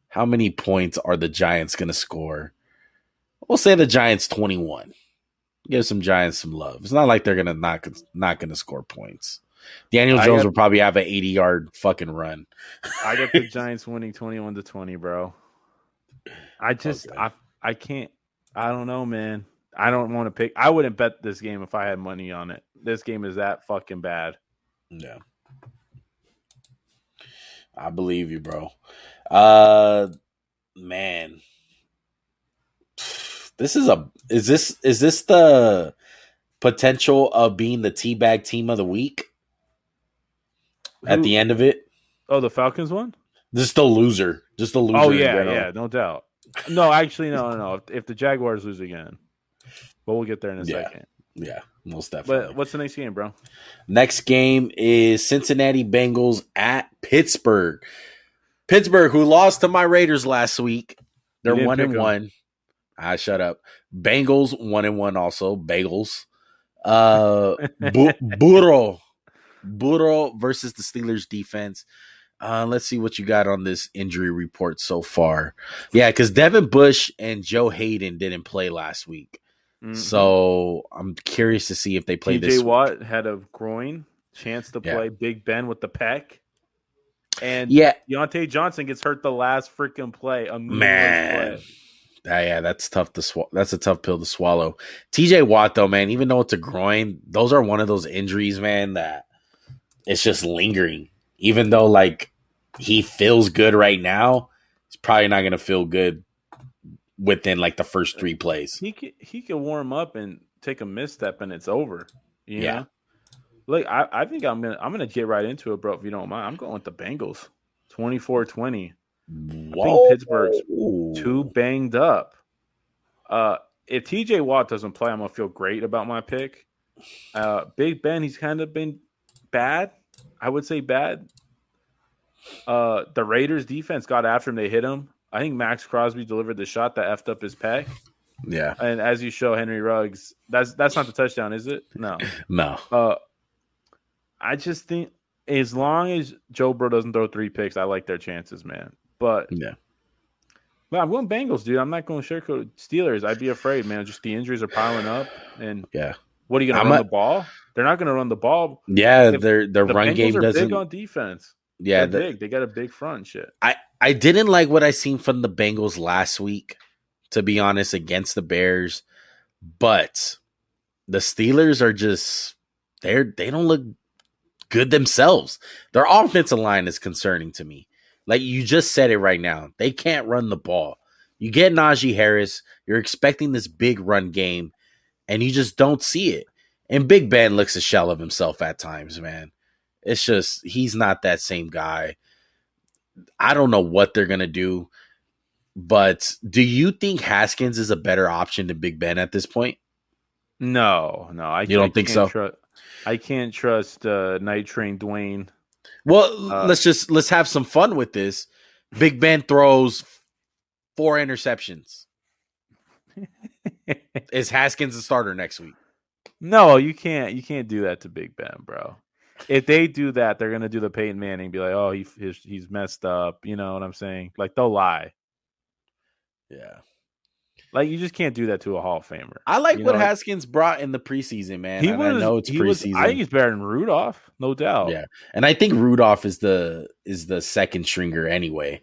How many points are the Giants gonna score? We'll say the Giants twenty one. Give some Giants some love. It's not like they're gonna not not gonna score points. Daniel Jones got- will probably have an eighty yard fucking run. I got the (laughs) Giants winning twenty-one to twenty, bro. I just Okay. I I can't. I don't know, man. I don't want to pick. I wouldn't bet this game if I had money on it. This game is that fucking bad. Yeah. I believe you, bro. Uh man. This is a is this is this the potential of being the teabag team of the week at the end of it? Oh, the Falcons one. Just the loser. Just the loser. Oh yeah, yeah, no doubt. No, actually, no, no, no. If, if the Jaguars lose again, but we'll get there in a Yeah. second. Yeah, most definitely. But what's the next game, bro? Next game is Cincinnati Bengals at Pittsburgh. Pittsburgh, who lost to my Raiders last week, they're one and one. I shut up. Bengals one and one also. Bagels. Uh, Bu- (laughs) Burrow, Burrow versus the Steelers defense. Uh, let's see what you got on this injury report so far. Yeah, because Devin Bush and Joe Haden didn't play last week, Mhm. so I'm curious to see if they play this. TJ week. Watt had a groin chance to Yeah. play Big Ben with the peck, and Yeah, Diontae Johnson gets hurt the last freaking play. A Man. play. Ah, yeah, that's tough to swallow. That's a tough pill to swallow. TJ Watt, though, man, even though it's a groin, those are one of those injuries, man, that it's just lingering. Even though, like, he feels good right now, he's probably not going to feel good within, like, the first three plays. He could he could warm up and take a misstep and it's over. You Yeah. know? Look, I, I think I'm gonna I'm gonna get right into it, bro. If you don't mind, I'm going with the Bengals, 24-20. Whoa. Pittsburgh's Too banged up. Uh, if TJ Watt doesn't play, I'm gonna feel great about my pick. Uh, Big Ben, he's kind of been bad. I would say bad. Uh, the Raiders defense got after him. They hit him. I think Maxx Crosby delivered the shot that effed up his pec. Yeah. And as you show Henry Ruggs, that's that's not the touchdown, is it? No. No. Uh, I just think as long as Joe Burrow doesn't throw three picks, I like their chances, man. But Yeah. but I'm going Bengals, dude. I'm not going sugarcoat Steelers. I'd be afraid, man. Just the injuries are piling up, and Yeah. what are you going to run a- the ball? They're not going to run the ball. Yeah, their their The run Bengals game are doesn't big on defense. Yeah, They're the- big. They got a big front and shit. I I didn't like what I seen from the Bengals last week, to be honest, against the Bears. But the Steelers are just they're they don't look good themselves. Their offensive line is concerning to me. Like you just said it right now. They can't run the ball. You get Najee Harris, you're expecting this big run game, and you just don't see it. And Big Ben looks a shell of himself at times, man. It's just he's not that same guy. I don't know what they're gonna do, but do you think Haskins is a better option than Big Ben at this point? No, no, I You don't I think so? tru- I can't trust uh, Night Train Dwayne. Well, Uh, let's just let's have some fun with this. Big Ben throws four interceptions. (laughs) Is Haskins the starter next week? no, you can't. You can't do that to Big Ben, bro. If they do that, they're gonna do the Peyton Manning, be like, "Oh, he his, he's messed up." You know what I'm saying? Like they'll lie. Yeah. Like you just can't do that to a Hall of Famer. I like You what know, Haskins brought in the preseason, man. he and was. I know it's he was- preseason. I think he's better than Rudolph, no doubt. Yeah. And I think Rudolph is the is the second stringer anyway.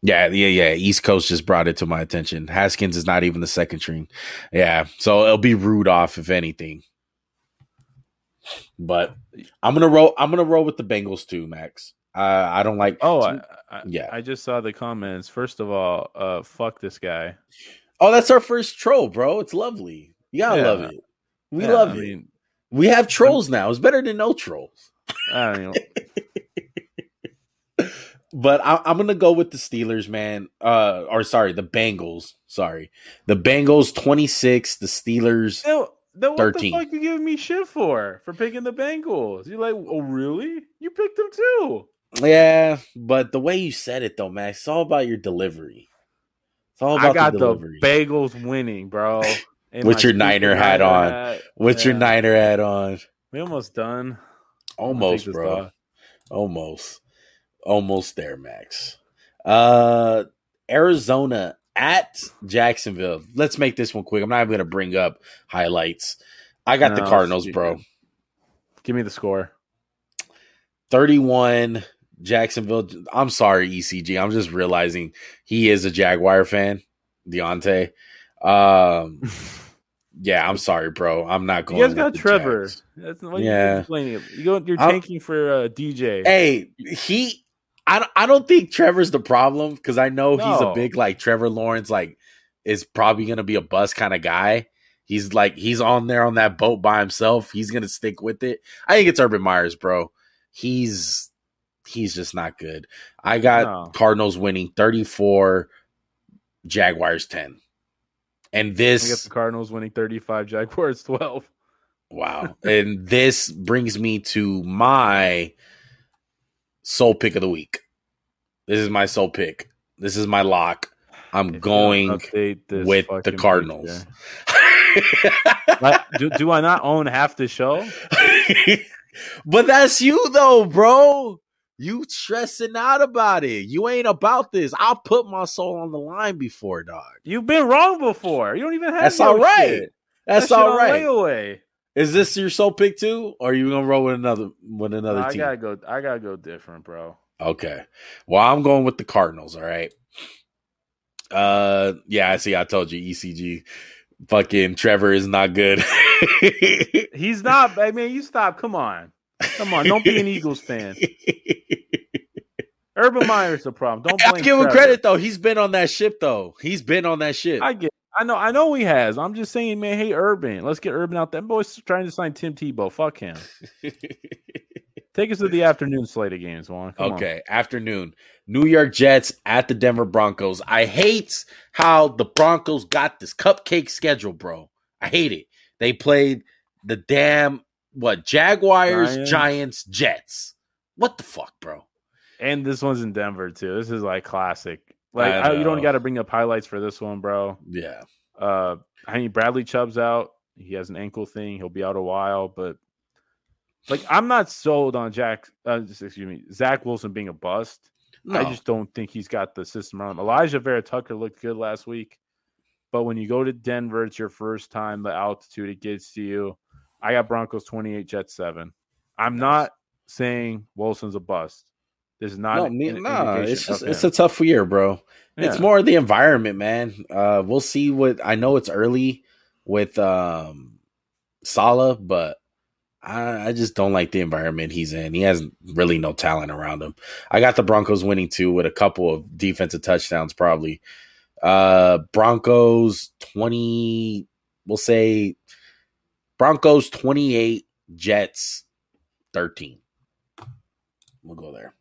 Yeah, yeah, yeah. East Coast just brought it to my attention. Haskins is not even the second string. Yeah. So it'll be Rudolph if anything. But I'm gonna roll I'm gonna roll with the Bengals too, Max. Uh, I don't like Oh, I, I, Yeah. I just saw the comments. First of all, uh, fuck this guy. Oh, that's our first troll, bro. It's lovely. You gotta Yeah. love it. We Yeah, love I it. mean, we have trolls now. It's better than no trolls. I don't know. (laughs) But I, I'm gonna go with the Steelers, man. Uh, or sorry, the Bengals. Sorry, the Bengals 26, the Steelers. Then, then what 13. the fuck you giving me shit for for picking the Bengals? You're like, oh really? You picked them too. Yeah, but the way you said it though, Max, it's all about your delivery. It's all about I got the the. Bagels winning, bro. (laughs) With your Niner hat on. hat. What's your Niner hat on? We almost done. Almost, bro. Almost. Almost there, Max. Uh Arizona at Jacksonville. Let's make this one quick. I'm not even gonna bring up highlights. I got the Cardinals, bro. Give me the score. 31 Jacksonville. I'm sorry, ECG. I'm just realizing he is a Jaguar fan, Deontay. Um, (laughs) yeah, I'm sorry, bro. I'm not going. You guys got Trevor. Jags. That's what Yeah. you complaining. You go, you're I'm- tanking for uh, DJ. Hey, he. I don't, I don't think Trevor's the problem because I know he's a big like Trevor Lawrence like is probably gonna be a bus kind of guy. He's like he's on there on that boat by himself. He's gonna stick with it. I think it's Urban Meyer's, bro. He's he's just not good. I got No. Cardinals winning 34, Jaguars 10. And I got this the Cardinals winning 35, Jaguars (laughs) 12. wow. and this brings me to my sole pick of the week. This is my sole pick. This is my lock. I'm If going with the Cardinals. (laughs) Do, do I not own half the show? (laughs) but that's you though, bro. You stressing out about it. You ain't about this. I'll put my soul on the line before, dog. You've been wrong before. You don't even have That's no all right. shit. That's That all. Layaway. Is this your soul pick too, or are you gonna roll with another with another I team? gotta go. I gotta go different, bro. Okay. Well, I'm going with the Cardinals. All right. Uh, yeah. I see. I told you, ECG. Fucking Trevor is not good. (laughs) He's not. I mean, you stop. Come on, come on. Don't be an Eagles fan. Urban Meyer's the problem. Don't I give him Trevor. credit though. He's been on that ship though. He's been on that ship. I get. I know. I know he has. I'm just saying, man. Hey, Urban. Let's get Urban out there. That boy's trying to sign Tim Tebow. Fuck him. (laughs) Take us to the afternoon slate of games, Juan. Come on. okay, afternoon. New York Jets at the Denver Broncos. I hate how the Broncos got this cupcake schedule, bro. I hate it. They played the damn what Jaguars, Giants. Giants, Jets. What the fuck, bro? And this one's in Denver too. This is like classic. Like I I you don't got to bring up highlights for this one, bro. Yeah. Uh, I mean Bradley Chubb's out. He has an ankle thing. He'll be out a while, but like I'm not sold on Jack. Uh, just- excuse me, Zach Wilson being a bust. No. I just don't think he's got the system around him. Alijah Vera Tucker looked good last week, but when you go to Denver, it's your first time. The altitude it gets to you. I got Broncos 28, Jets seven. I'm Nice. not saying Wilson's a bust. This is not no, an me, in- nah, it's just it's a tough year, bro. It's more the environment, man. Uh, we'll see what I know. It's early with um Saleh, but I, I just don't like the environment he's in. He has really no talent around him. I got the Broncos winning too with a couple of defensive touchdowns, probably. Uh, Broncos twenty. We'll say Broncos twenty eight, Jets thirteen. We'll go there.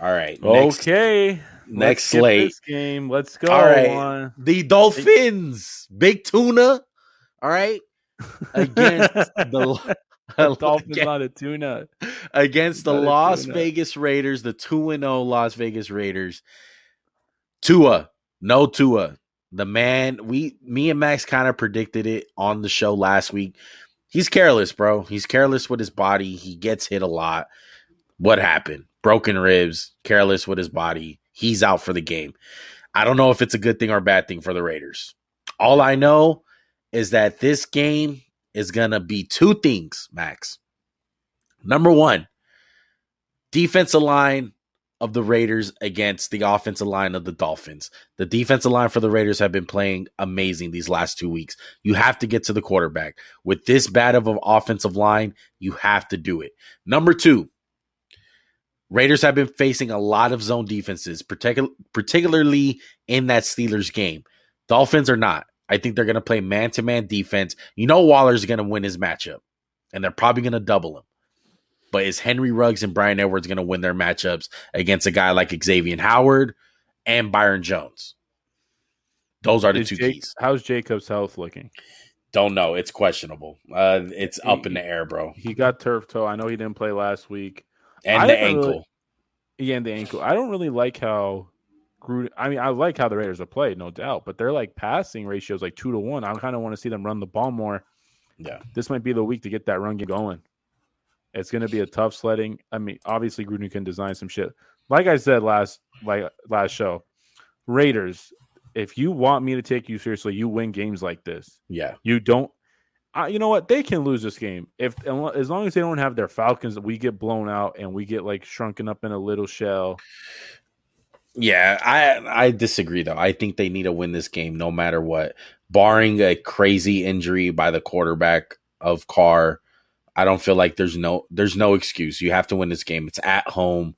All right. Next, okay. next slate. game. Let's go. All right. on. The Dolphins, big tuna. All right, (laughs) against the (laughs) (laughs) Dolphins against, on a tuna. against the Las. Vegas Raiders, the two and zero Las Vegas Raiders. Tua, no Tua, the man. We, me and Max kind of predicted it on the show last week. He's careless, bro. He's careless with his body. He gets hit a lot. What happened? Broken ribs. Careless with his body. He's out for the game. I don't know if it's a good thing or bad thing for the Raiders. All I know is that this game is to be two things, Max. Number one, defensive line of the Raiders against the offensive line of the Dolphins. The defensive line for the Raiders have been playing amazing these last two weeks. You have to get to the quarterback. With this bad of an offensive line, you have to do it. Number two, Raiders have been facing a lot of zone defenses, particu- particularly in that Steelers game. Dolphins are not. I think they're going to play man to man defense. You know, Waller's going to win his matchup, and they're probably going to double him. But is Henry Ruggs and Bryan Edwards going to win their matchups against a guy like Xavier Howard and Byron Jones? Those are the Is two Jake- keys. how's Jacob's health looking? Don't know. It's questionable. Uh, it's He- up in the air, bro. He got turf toe. I know he didn't play last week. And I the haven't really- ankle. Yeah, and the ankle. I don't really like how Gruden. I mean, I like how the Raiders are played, no doubt, but they're like passing ratios like two to one. I kind of want to see them run the ball more. Yeah. This might be the week to get that run game going. It's going to be a tough sledding. I mean, obviously Gruden can design some shit. Like I said last like last show, Raiders. If you want me to take you seriously, you win games like this. Yeah. You don't. Uh, you know what? They can lose this game if as long as they don't have their Falcons. We get blown out and we get like shrunken up in a little shell. Yeah, I I disagree though. I think they need to win this game no matter what. Barring a crazy injury by the quarterback of Carr, I don't feel like there's no there's no excuse. You have to win this game. It's at home.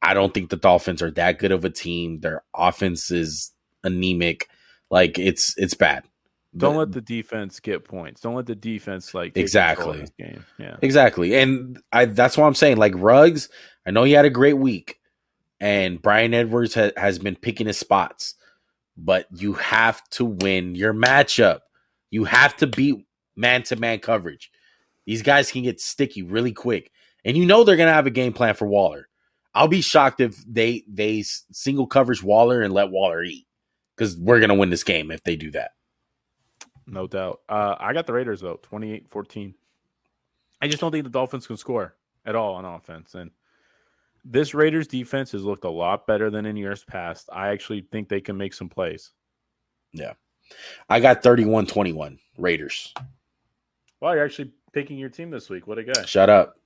I don't think the Dolphins are that good of a team. Their offense is anemic. Like it's it's bad. Don't let the defense get points. Don't let the defense like Exactly. this game. Yeah, Exactly. And I that's what I'm saying. Like Ruggs. I know he had a great week, and Bryan Edwards ha- has been picking his spots, but you have to win your matchup. You have to beat man to man coverage. These guys can get sticky really quick, and you know they're gonna have a game plan for Waller. I'll be shocked if they they single coverage Waller and let Waller eat because we're gonna win this game if they do that. no doubt. Uh, I got the Raiders though, 28-14. I just don't think the Dolphins can score at all on offense. And this Raiders defense has looked a lot better than in years past. I actually think they can make some plays. Yeah. I got 31-21 Raiders. Well, you're actually picking your team this week. What a guy. Shut up.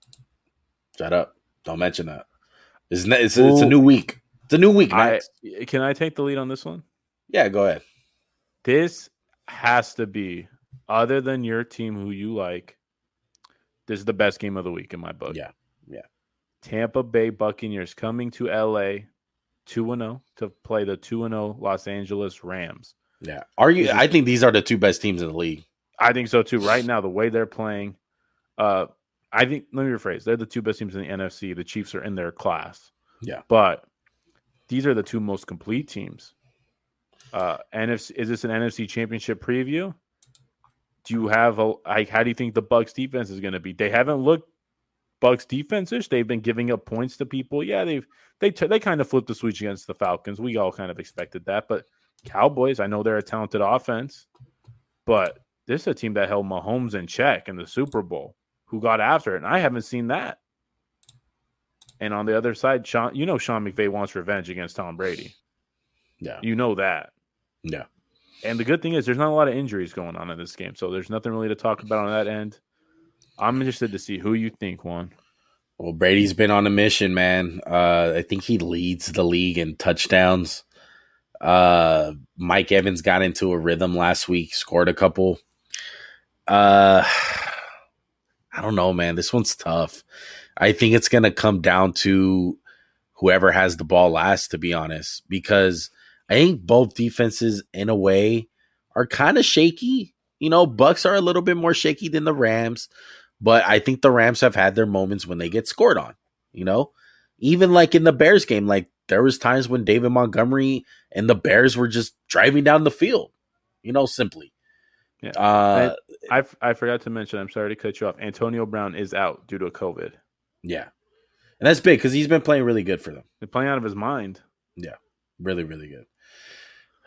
Shut up. Don't mention that. It's, n- it's, it's a new week. It's a new week, I, can I take the lead on this one? yeah, go ahead. This has to be, other than your team who you like, this is the best game of the week in my book. Yeah, yeah. Tampa Bay Buccaneers coming to LA 2 0 to play the 2 0 Los Angeles Rams. Yeah. Are you I think these are the two best teams in the league. I think so too. Right now, the way they're playing, uh, I think, let me rephrase, they're the two best teams in the NFC. The Chiefs are in their class. Yeah. But these are the two most complete teams. Uh, NFC, is this an NFC championship preview? Do you have a like? How do you think the Bucks defense is going to be? They haven't looked Bucks defense-ish. They've been giving up points to people. Yeah, they've they t- they kind of flipped the switch against the Falcons. We all kind of expected that, but Cowboys, I know they're a talented offense, but this is a team that held Mahomes in check in the Super Bowl, who got after it, and I haven't seen that. And on the other side, Sean, you know Sean McVay wants revenge against Tom Brady. Yeah. You know that. Yeah. And the good thing is there's not a lot of injuries going on in this game, so there's nothing really to talk about on that end. I'm interested to see who you think won. Well, Brady's been on a mission, man. Uh, I think he leads the league in touchdowns. Uh, Mike Evans got into a rhythm last week, scored a couple. Uh, I don't know, man. This one's tough. I think it's going to come down to whoever has the ball last, to be honest, because I think both defenses, in a way, are kind of shaky. You know, Bucks are a little bit more shaky than the Rams, but I think the Rams have had their moments when they get scored on. You know, even like in the Bears game, like there was times when David Montgomery and the Bears were just driving down the field. You know, simply. Yeah. Uh, I, I I forgot to mention. I'm sorry to cut you off. Antonio Brown is out due to COVID. Yeah, and that's big because he's been playing really good for them. They're playing out of his mind. Yeah, really, really good.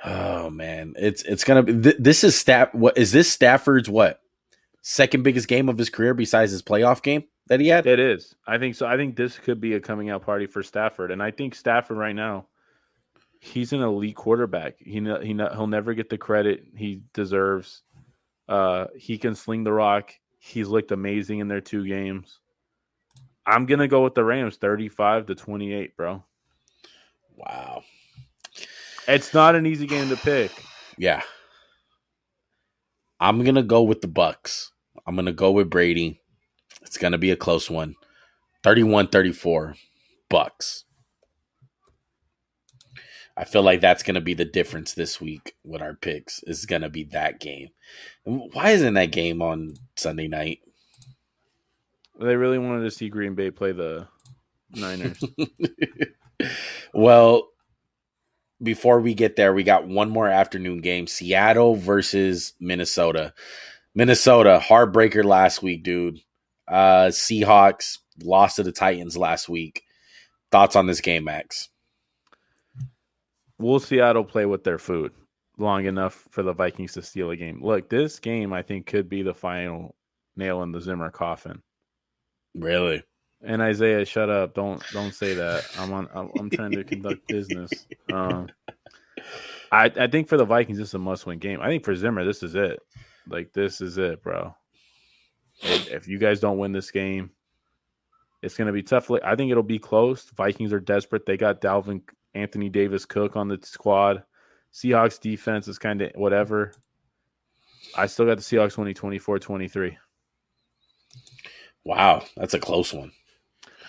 Oh man, it's it's gonna be. Th- this is Staff. What is this Stafford's what second biggest game of his career besides his playoff game that he had? It is. I think so. I think this could be a coming out party for Stafford, and I think Stafford right now, he's an elite quarterback. He he he'll never get the credit he deserves. Uh, he can sling the rock. He's looked amazing in their two games. I'm gonna go with the Rams, 35 to 28, bro. Wow. It's not an easy game to pick. Yeah. I'm gonna go with the Bucks. I'm gonna go with Brady. It's gonna be a close one. 31-34. Bucks. I feel like that's gonna be the difference this week with our picks. Is gonna be that game. Why isn't that game on Sunday night? They really wanted to see Green Bay play the Niners. (laughs) well, before we get there, we got one more afternoon game Seattle versus Minnesota. Minnesota, heartbreaker last week, dude. Uh, Seahawks lost to the Titans last week. Thoughts on this game, Max? Will Seattle play with their food long enough for the Vikings to steal a game? Look, this game I think could be the final nail in the Zimmer coffin. Really? And Isaiah, shut up! Don't don't say that. I'm on. I'm, I'm trying to conduct business. (laughs) Um, I I think for the Vikings, this is a must-win game. I think for Zimmer, this is it. Like this is it, bro. If, if you guys don't win this game, it's going to be tough. Like I think it'll be close. Vikings are desperate. They got Dalvin Anthony Davis Cook on the squad. Seahawks defense is kind of whatever. I still got the Seahawks winning 24 23. Wow, that's a close one.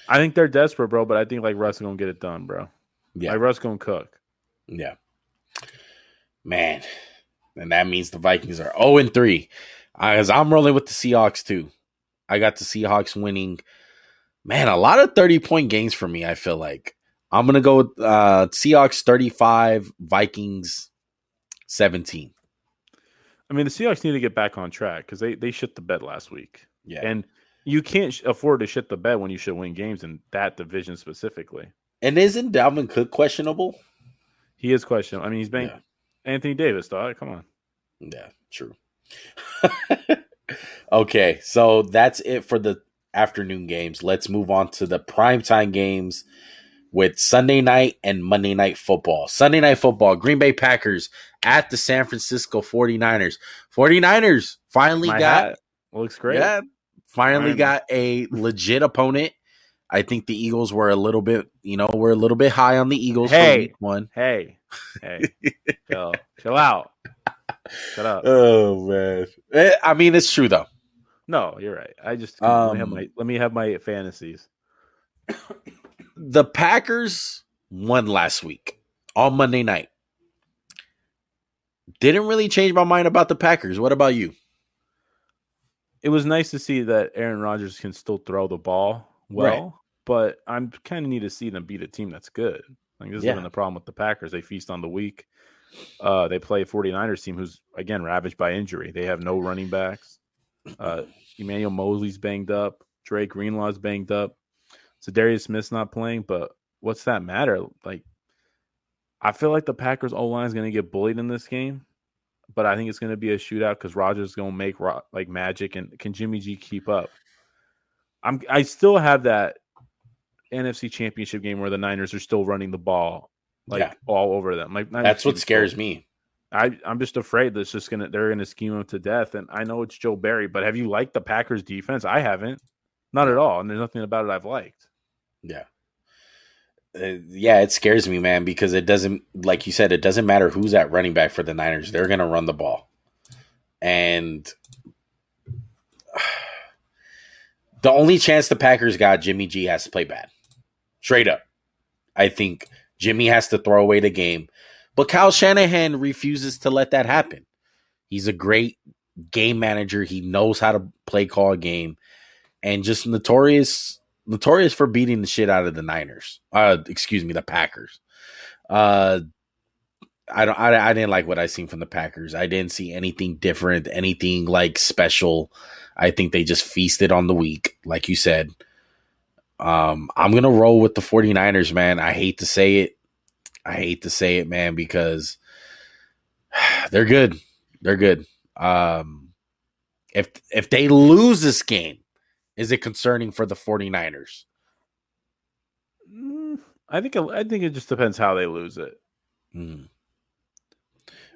I think they're desperate, bro, but I think like Russ is gonna get it done, bro. Yeah. Like Russ gonna cook. Yeah. Man. And that means the Vikings are 0 and 3. As I'm rolling with the Seahawks too. I got the Seahawks winning. Man, a lot of 30 point games for me, I feel like. I'm gonna go with uh Seahawks 35, Vikings 17. I mean, the Seahawks need to get back on track because they they shit the bed last week. Yeah. And you can't afford to shit the bed when you should win games in that division specifically. And isn't Dalvin Cook questionable? He is questionable. I mean, he's been yeah. Anthony Davis, dog. Come on. Yeah, true. (laughs) okay, so that's it for the afternoon games. Let's move on to the primetime games with Sunday night and Monday night football. Sunday night football, Green Bay Packers at the San Francisco 49ers. 49ers finally My got hat. looks great. Yeah, Finally got a legit opponent. I think the Eagles were a little bit, you know, we're a little bit high on the Eagles. Hey, one. Hey, hey, chill, (laughs) chill out. Shut up. Oh man, eh, I mean it's true though. No, you're right. I just um, let, me have um, my, let me have my fantasies. The Packers won last week on Monday night. Didn't really change my mind about the Packers. What about you? it was nice to see that Aaron Rodgers can still throw the ball well, right. but I'm kind of need to see them beat a team that's good. Like this yeah. has been the problem with the Packers. They feast on the weak. Uh, they play a 49ers team who's again ravaged by injury. They have no running backs. Uh, Emmanuel Moseley's banged up. Dre Greenlaw's banged up. Za'Darius Smith's not playing, but what's that matter? Like, I feel like the Packers O line is going to get bullied in this game, but I think it's going to be a shootout because Rodgers is going to make like magic, and can Jimmy G keep up? I'm I still have that NFC Championship game where the Niners are still running the ball like yeah. all over them. Like that's what scares me. I I'm just afraid that's just gonna they're gonna scheme him to death. And I know it's Joe Barry, but have you liked the Packers defense? I haven't, not at all. And there's nothing about it I've liked. Yeah. Uh, yeah, it scares me, man, because it doesn't, like you said, it doesn't matter who's at running back for the Niners. They're going to run the ball. And (sighs) the only chance the Packers got, Jimmy G has to play bad. Straight up. I think Jimmy has to throw away the game. But Kyle Shanahan refuses to let that happen. He's a great game manager. He knows how to play call a game and just notorious notorious for beating the shit out of the Niners. Uh excuse me, the Packers. Uh I don't I, I didn't like what I seen from the Packers. I didn't see anything different, anything like special. I think they just feasted on the week, like you said. Um, I'm gonna roll with the 49ers, man. I hate to say it. I hate to say it, man, because (sighs) they're good. They're good. Um, if if they lose this game, is it concerning for the 49ers? Mm, I think I think it just depends how they lose it. Mm.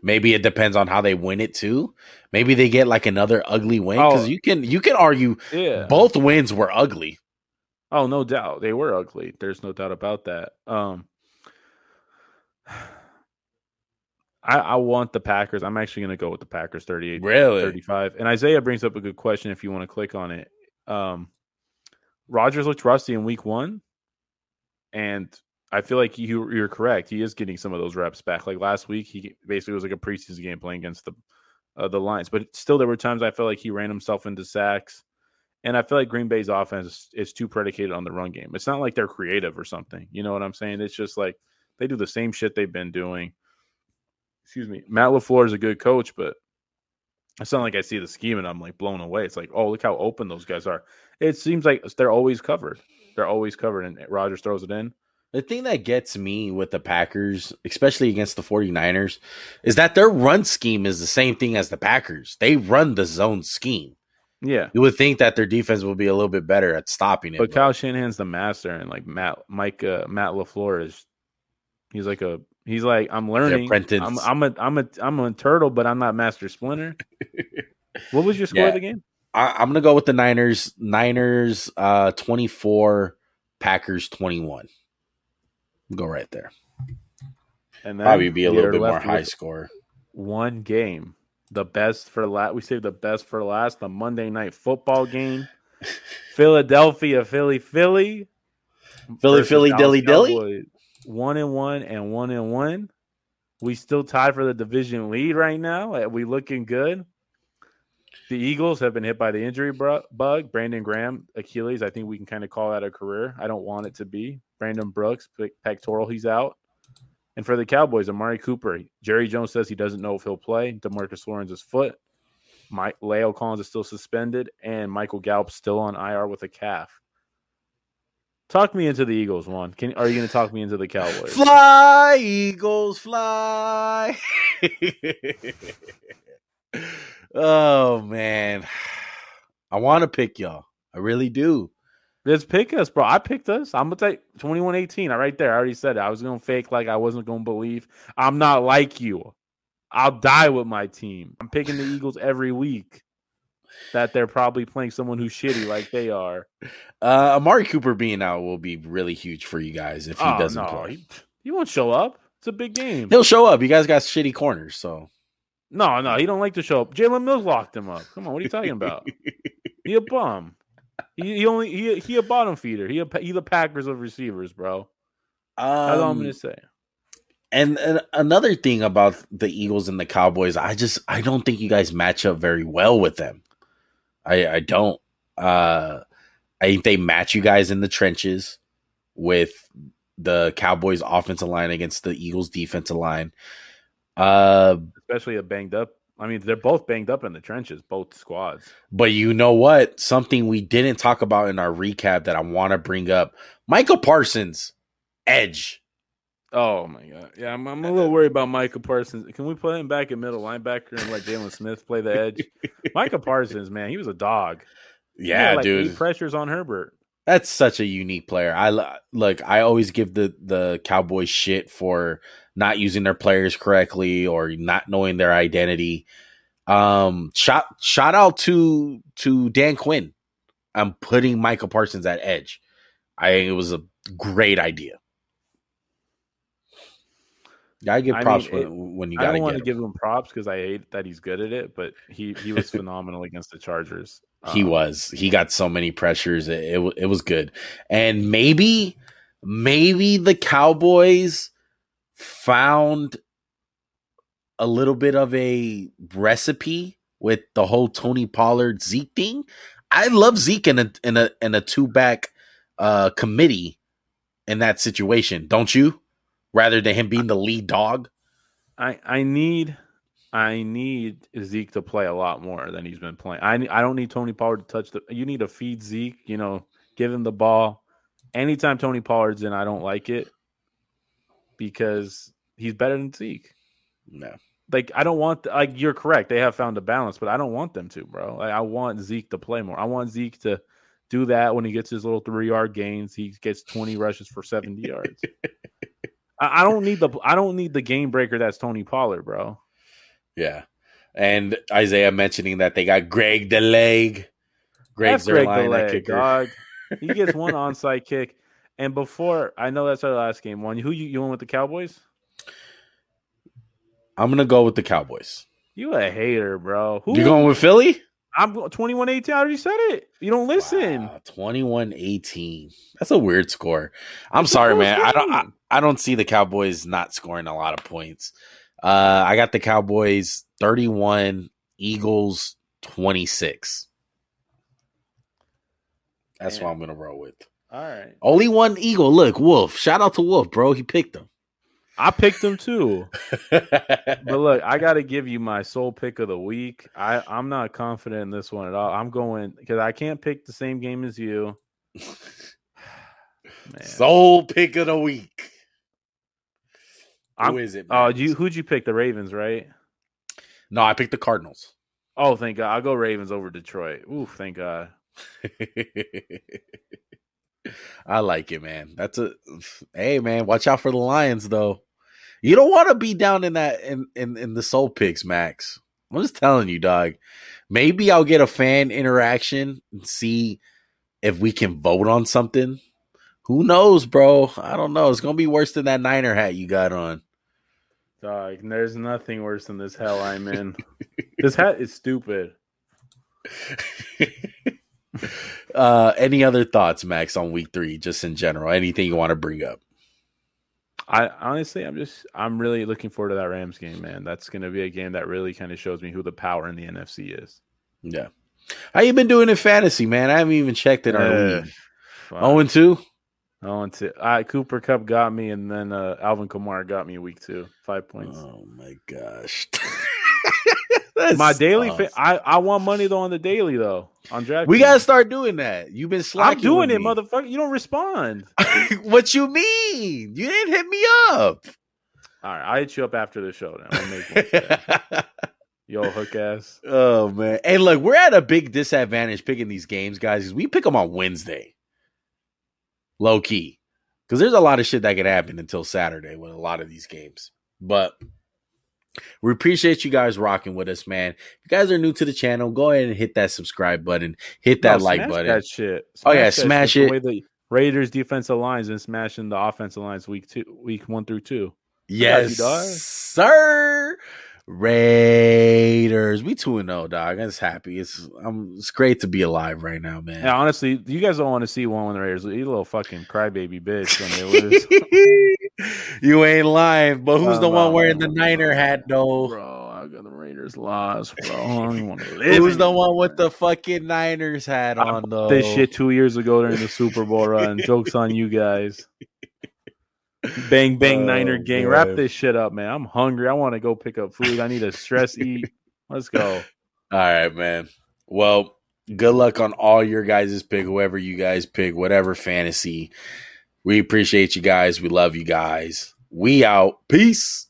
Maybe it depends on how they win it too. Maybe they get like another ugly win because oh, you can you can argue yeah. both wins were ugly. Oh, no doubt. They were ugly. There's no doubt about that. Um I, I want the Packers. I'm actually going to go with the Packers 38 really? 35. And Isaiah brings up a good question if you want to click on it. Um Rodgers looked rusty in week 1 and I feel like you you're correct. He is getting some of those reps back. Like last week he basically was like a preseason game playing against the uh, the Lions, but still there were times I felt like he ran himself into sacks. And I feel like Green Bay's offense is too predicated on the run game. It's not like they're creative or something. You know what I'm saying? It's just like they do the same shit they've been doing. Excuse me. Matt LaFleur is a good coach, but it's not like I see the scheme and I'm like blown away. It's like, oh, look how open those guys are. It seems like they're always covered. They're always covered, and Rodgers throws it in. The thing that gets me with the Packers, especially against the 49ers, is that their run scheme is the same thing as the Packers. They run the zone scheme. Yeah, you would think that their defense would be a little bit better at stopping it. But, but. Kyle Shanahan's the master, and like Matt, Mike, uh, Matt LaFleur is, he's like a, he's like I'm learning. I'm, I'm a, I'm a, I'm a turtle, but I'm not Master Splinter. what was your score yeah. of the game? I, am gonna go with the Niners. Niners, uh, 24, Packers 21. Go right there. And probably be a little bit more high score. One game the best for last. We saved the best for last. The Monday night football game. (laughs) Philadelphia, Philly, Philly, Philly, Philly, Dilly, Dilly. One and one and one and one. We still tied for the division lead right now. Uh, we looking good. The Eagles have been hit by the injury bug. Brandon Graham, Achilles. I think we can kind of call that a career. I don't want it to be. Brandon Brooks, pectoral. He's out. And for the Cowboys, Amari Cooper, Jerry Jones says he doesn't know if he'll play. Demarcus Lawrence's foot. Mike La'el Collins is still suspended, and Michael Gallup still on IR with a calf. Talk me into the Eagles, one. Can are you going to talk me into the Cowboys? Fly, Eagles, fly! (laughs) oh man, I want to pick y'all. I really do. Let's pick us, bro. I picked us. I'm gonna take 21-18. I right there. I already said it. I was gonna fake like I wasn't gonna believe. I'm not like you. I'll die with my team. I'm picking the Eagles every week. That they're probably playing someone who's shitty like they are. Uh Amari Cooper being out will be really huge for you guys if he oh, doesn't no. play. He, he won't show up. It's a big game. He'll show up. You guys got shitty corners, so no, no, he don't like to show up. Jalen Mills locked him up. Come on, what are you talking about? he a bum. He, he only he he a bottom feeder. He a, he the Packers of receivers, bro. Um, That's all I'm gonna um, say. And, and another thing about the Eagles and the Cowboys, I just I don't think you guys match up very well with them. I I don't. Uh, I think they match you guys in the trenches with the Cowboys offensive line against the Eagles defensive line. Uh, especially a banged up I mean, they're both banged up in the trenches, both squads. But you know what? Something we didn't talk about in our recap that I want to bring up: Micah Parsons, edge. Oh my god, yeah, I'm, I'm a little worried about Micah Parsons. Can we play him back at middle linebacker and let Jaylon Smith play the edge? (laughs) Micah Parsons, man, he was a dog. Yeah, like dude. Pressures on Herbert. That's such a unique player. I like. I always give the the Cowboys shit for not using their players correctly or not knowing their identity. Um, shout shout out to to Dan Quinn. I'm putting Micah Parsons at edge. I think it was a great idea. I give props I mean, when, when you got. I don't want to give him props because I hate that he's good at it, but he he was phenomenal against the Chargers. Um, he was. He got so many pressures. It, it it was good, and maybe maybe the Cowboys found a little bit of a recipe with the whole Tony Pollard Zeke thing. I love Zeke in a in a in a two back uh committee in that situation, don't you? Rather than him being the lead dog. I I need I need Zeke to play a lot more than he's been playing. I I don't need Tony Pollard to touch the. You need to feed Zeke. You know, give him the ball. Anytime Tony Pollard's in, I don't like it because he's better than Zeke. No. Like I don't want like you're correct. They have found a balance, but I don't want them to, bro. Like I want Zeke to play more. I want Zeke to do that when he gets his little three yard gains. He gets 20 rushes for 70 yards. (laughs) I, I don't need the I don't need the game breaker that's Tony Pollard, bro. Yeah. And Isaiah mentioning that they got Greg the leg. Greg's Greg the leg, kicker. dog. He gets one (laughs) onside kick. And before I know that's our last game one. Who you, you went with the Cowboys? I'm gonna go with the Cowboys. You a hater, bro. Who? You going with Philly? I'm 21-18. I already said it. You don't listen. Wow, 21-18. That's a weird score. I'm sorry, man. I don't I, I, don't see the Cowboys not scoring a lot of points. Uh, I got the Cowboys 31, Eagles 26. That's what I'm gonna roll with. All right. Only one Eagle. Look, Wolf. Shout out to Wolf, bro. He picked them. I picked them too. (laughs) but look, I got to give you my sole pick of the week. I I'm not confident in this one at all. I'm going because I can't pick the same game as you. (sighs) Man. Sole pick of the week. I'm, Who is it? Oh, uh, you who'd you pick? The Ravens, right? No, I picked the Cardinals. Oh, thank God! I'll go Ravens over Detroit. Ooh, thank God. (laughs) I like it, man. That's a hey, man. Watch out for the Lions, though. You don't want to be down in that in, in in the soul picks, Max. I'm just telling you, dog. Maybe I'll get a fan interaction and see if we can vote on something. Who knows, bro? I don't know. It's gonna be worse than that Niner hat you got on. Dog, there's nothing worse than this hell I'm in. this hat is stupid. (laughs) uh, any other thoughts, Max, on week three, just in general? Anything you want to bring up? I honestly, I'm just, I'm really looking forward to that Rams game, man. That's going to be a game that really kind of shows me who the power in the NFC is. Yeah. How you been doing in fantasy, man? I haven't even checked in our uh, league. Oh and two. Oh and two. All right, Cooper Kupp got me, and then uh, Alvin Kamara got me week two, five points. Oh my gosh. (laughs) my daily, oh, fa- I I want money though on the daily though on draft. We gotta start doing that. You've been slacking. I'm doing it, me. motherfucker. You don't respond. (laughs) what you mean? You didn't hit me up. All right, I'll hit you up after the show. Now (laughs) Yo, hook ass. Oh man, and look, we're at a big disadvantage picking these games, guys. because we pick them on Wednesday, low key, because there's a lot of shit that could happen until Saturday with a lot of these games. But we appreciate you guys rocking with us, man. If you guys are new to the channel, go ahead and hit that subscribe button, hit that no, like button. That shit. Smash oh yeah, smash it. The Raiders defensive lines and smashing the offensive lines week two, week one through two. Yes, sir. Raiders. We 2 and 0, dog. I'm just happy. It's I'm it's great to be alive right now, man. Yeah, honestly, you guys don't want to see one when the Raiders. You little fucking crybaby bitch when they lose. (laughs) (laughs) you ain't live, but who's the one wearing the Niner hat though? Bro, I got the Raiders lost, bro. I don't want to live. Who's the one with the fucking Niners hat on though? This shit two years ago during the Super Bowl run. Jokes on you guys. Bang bang oh, Niner gang. Wrap this shit up, man. I'm hungry. I want to go pick up food. I need to stress (laughs) eat. Let's go. All right, man. Well, good luck on all your guys' pick, whoever you guys pick, whatever fantasy. We appreciate you guys. We love you guys. We out. Peace.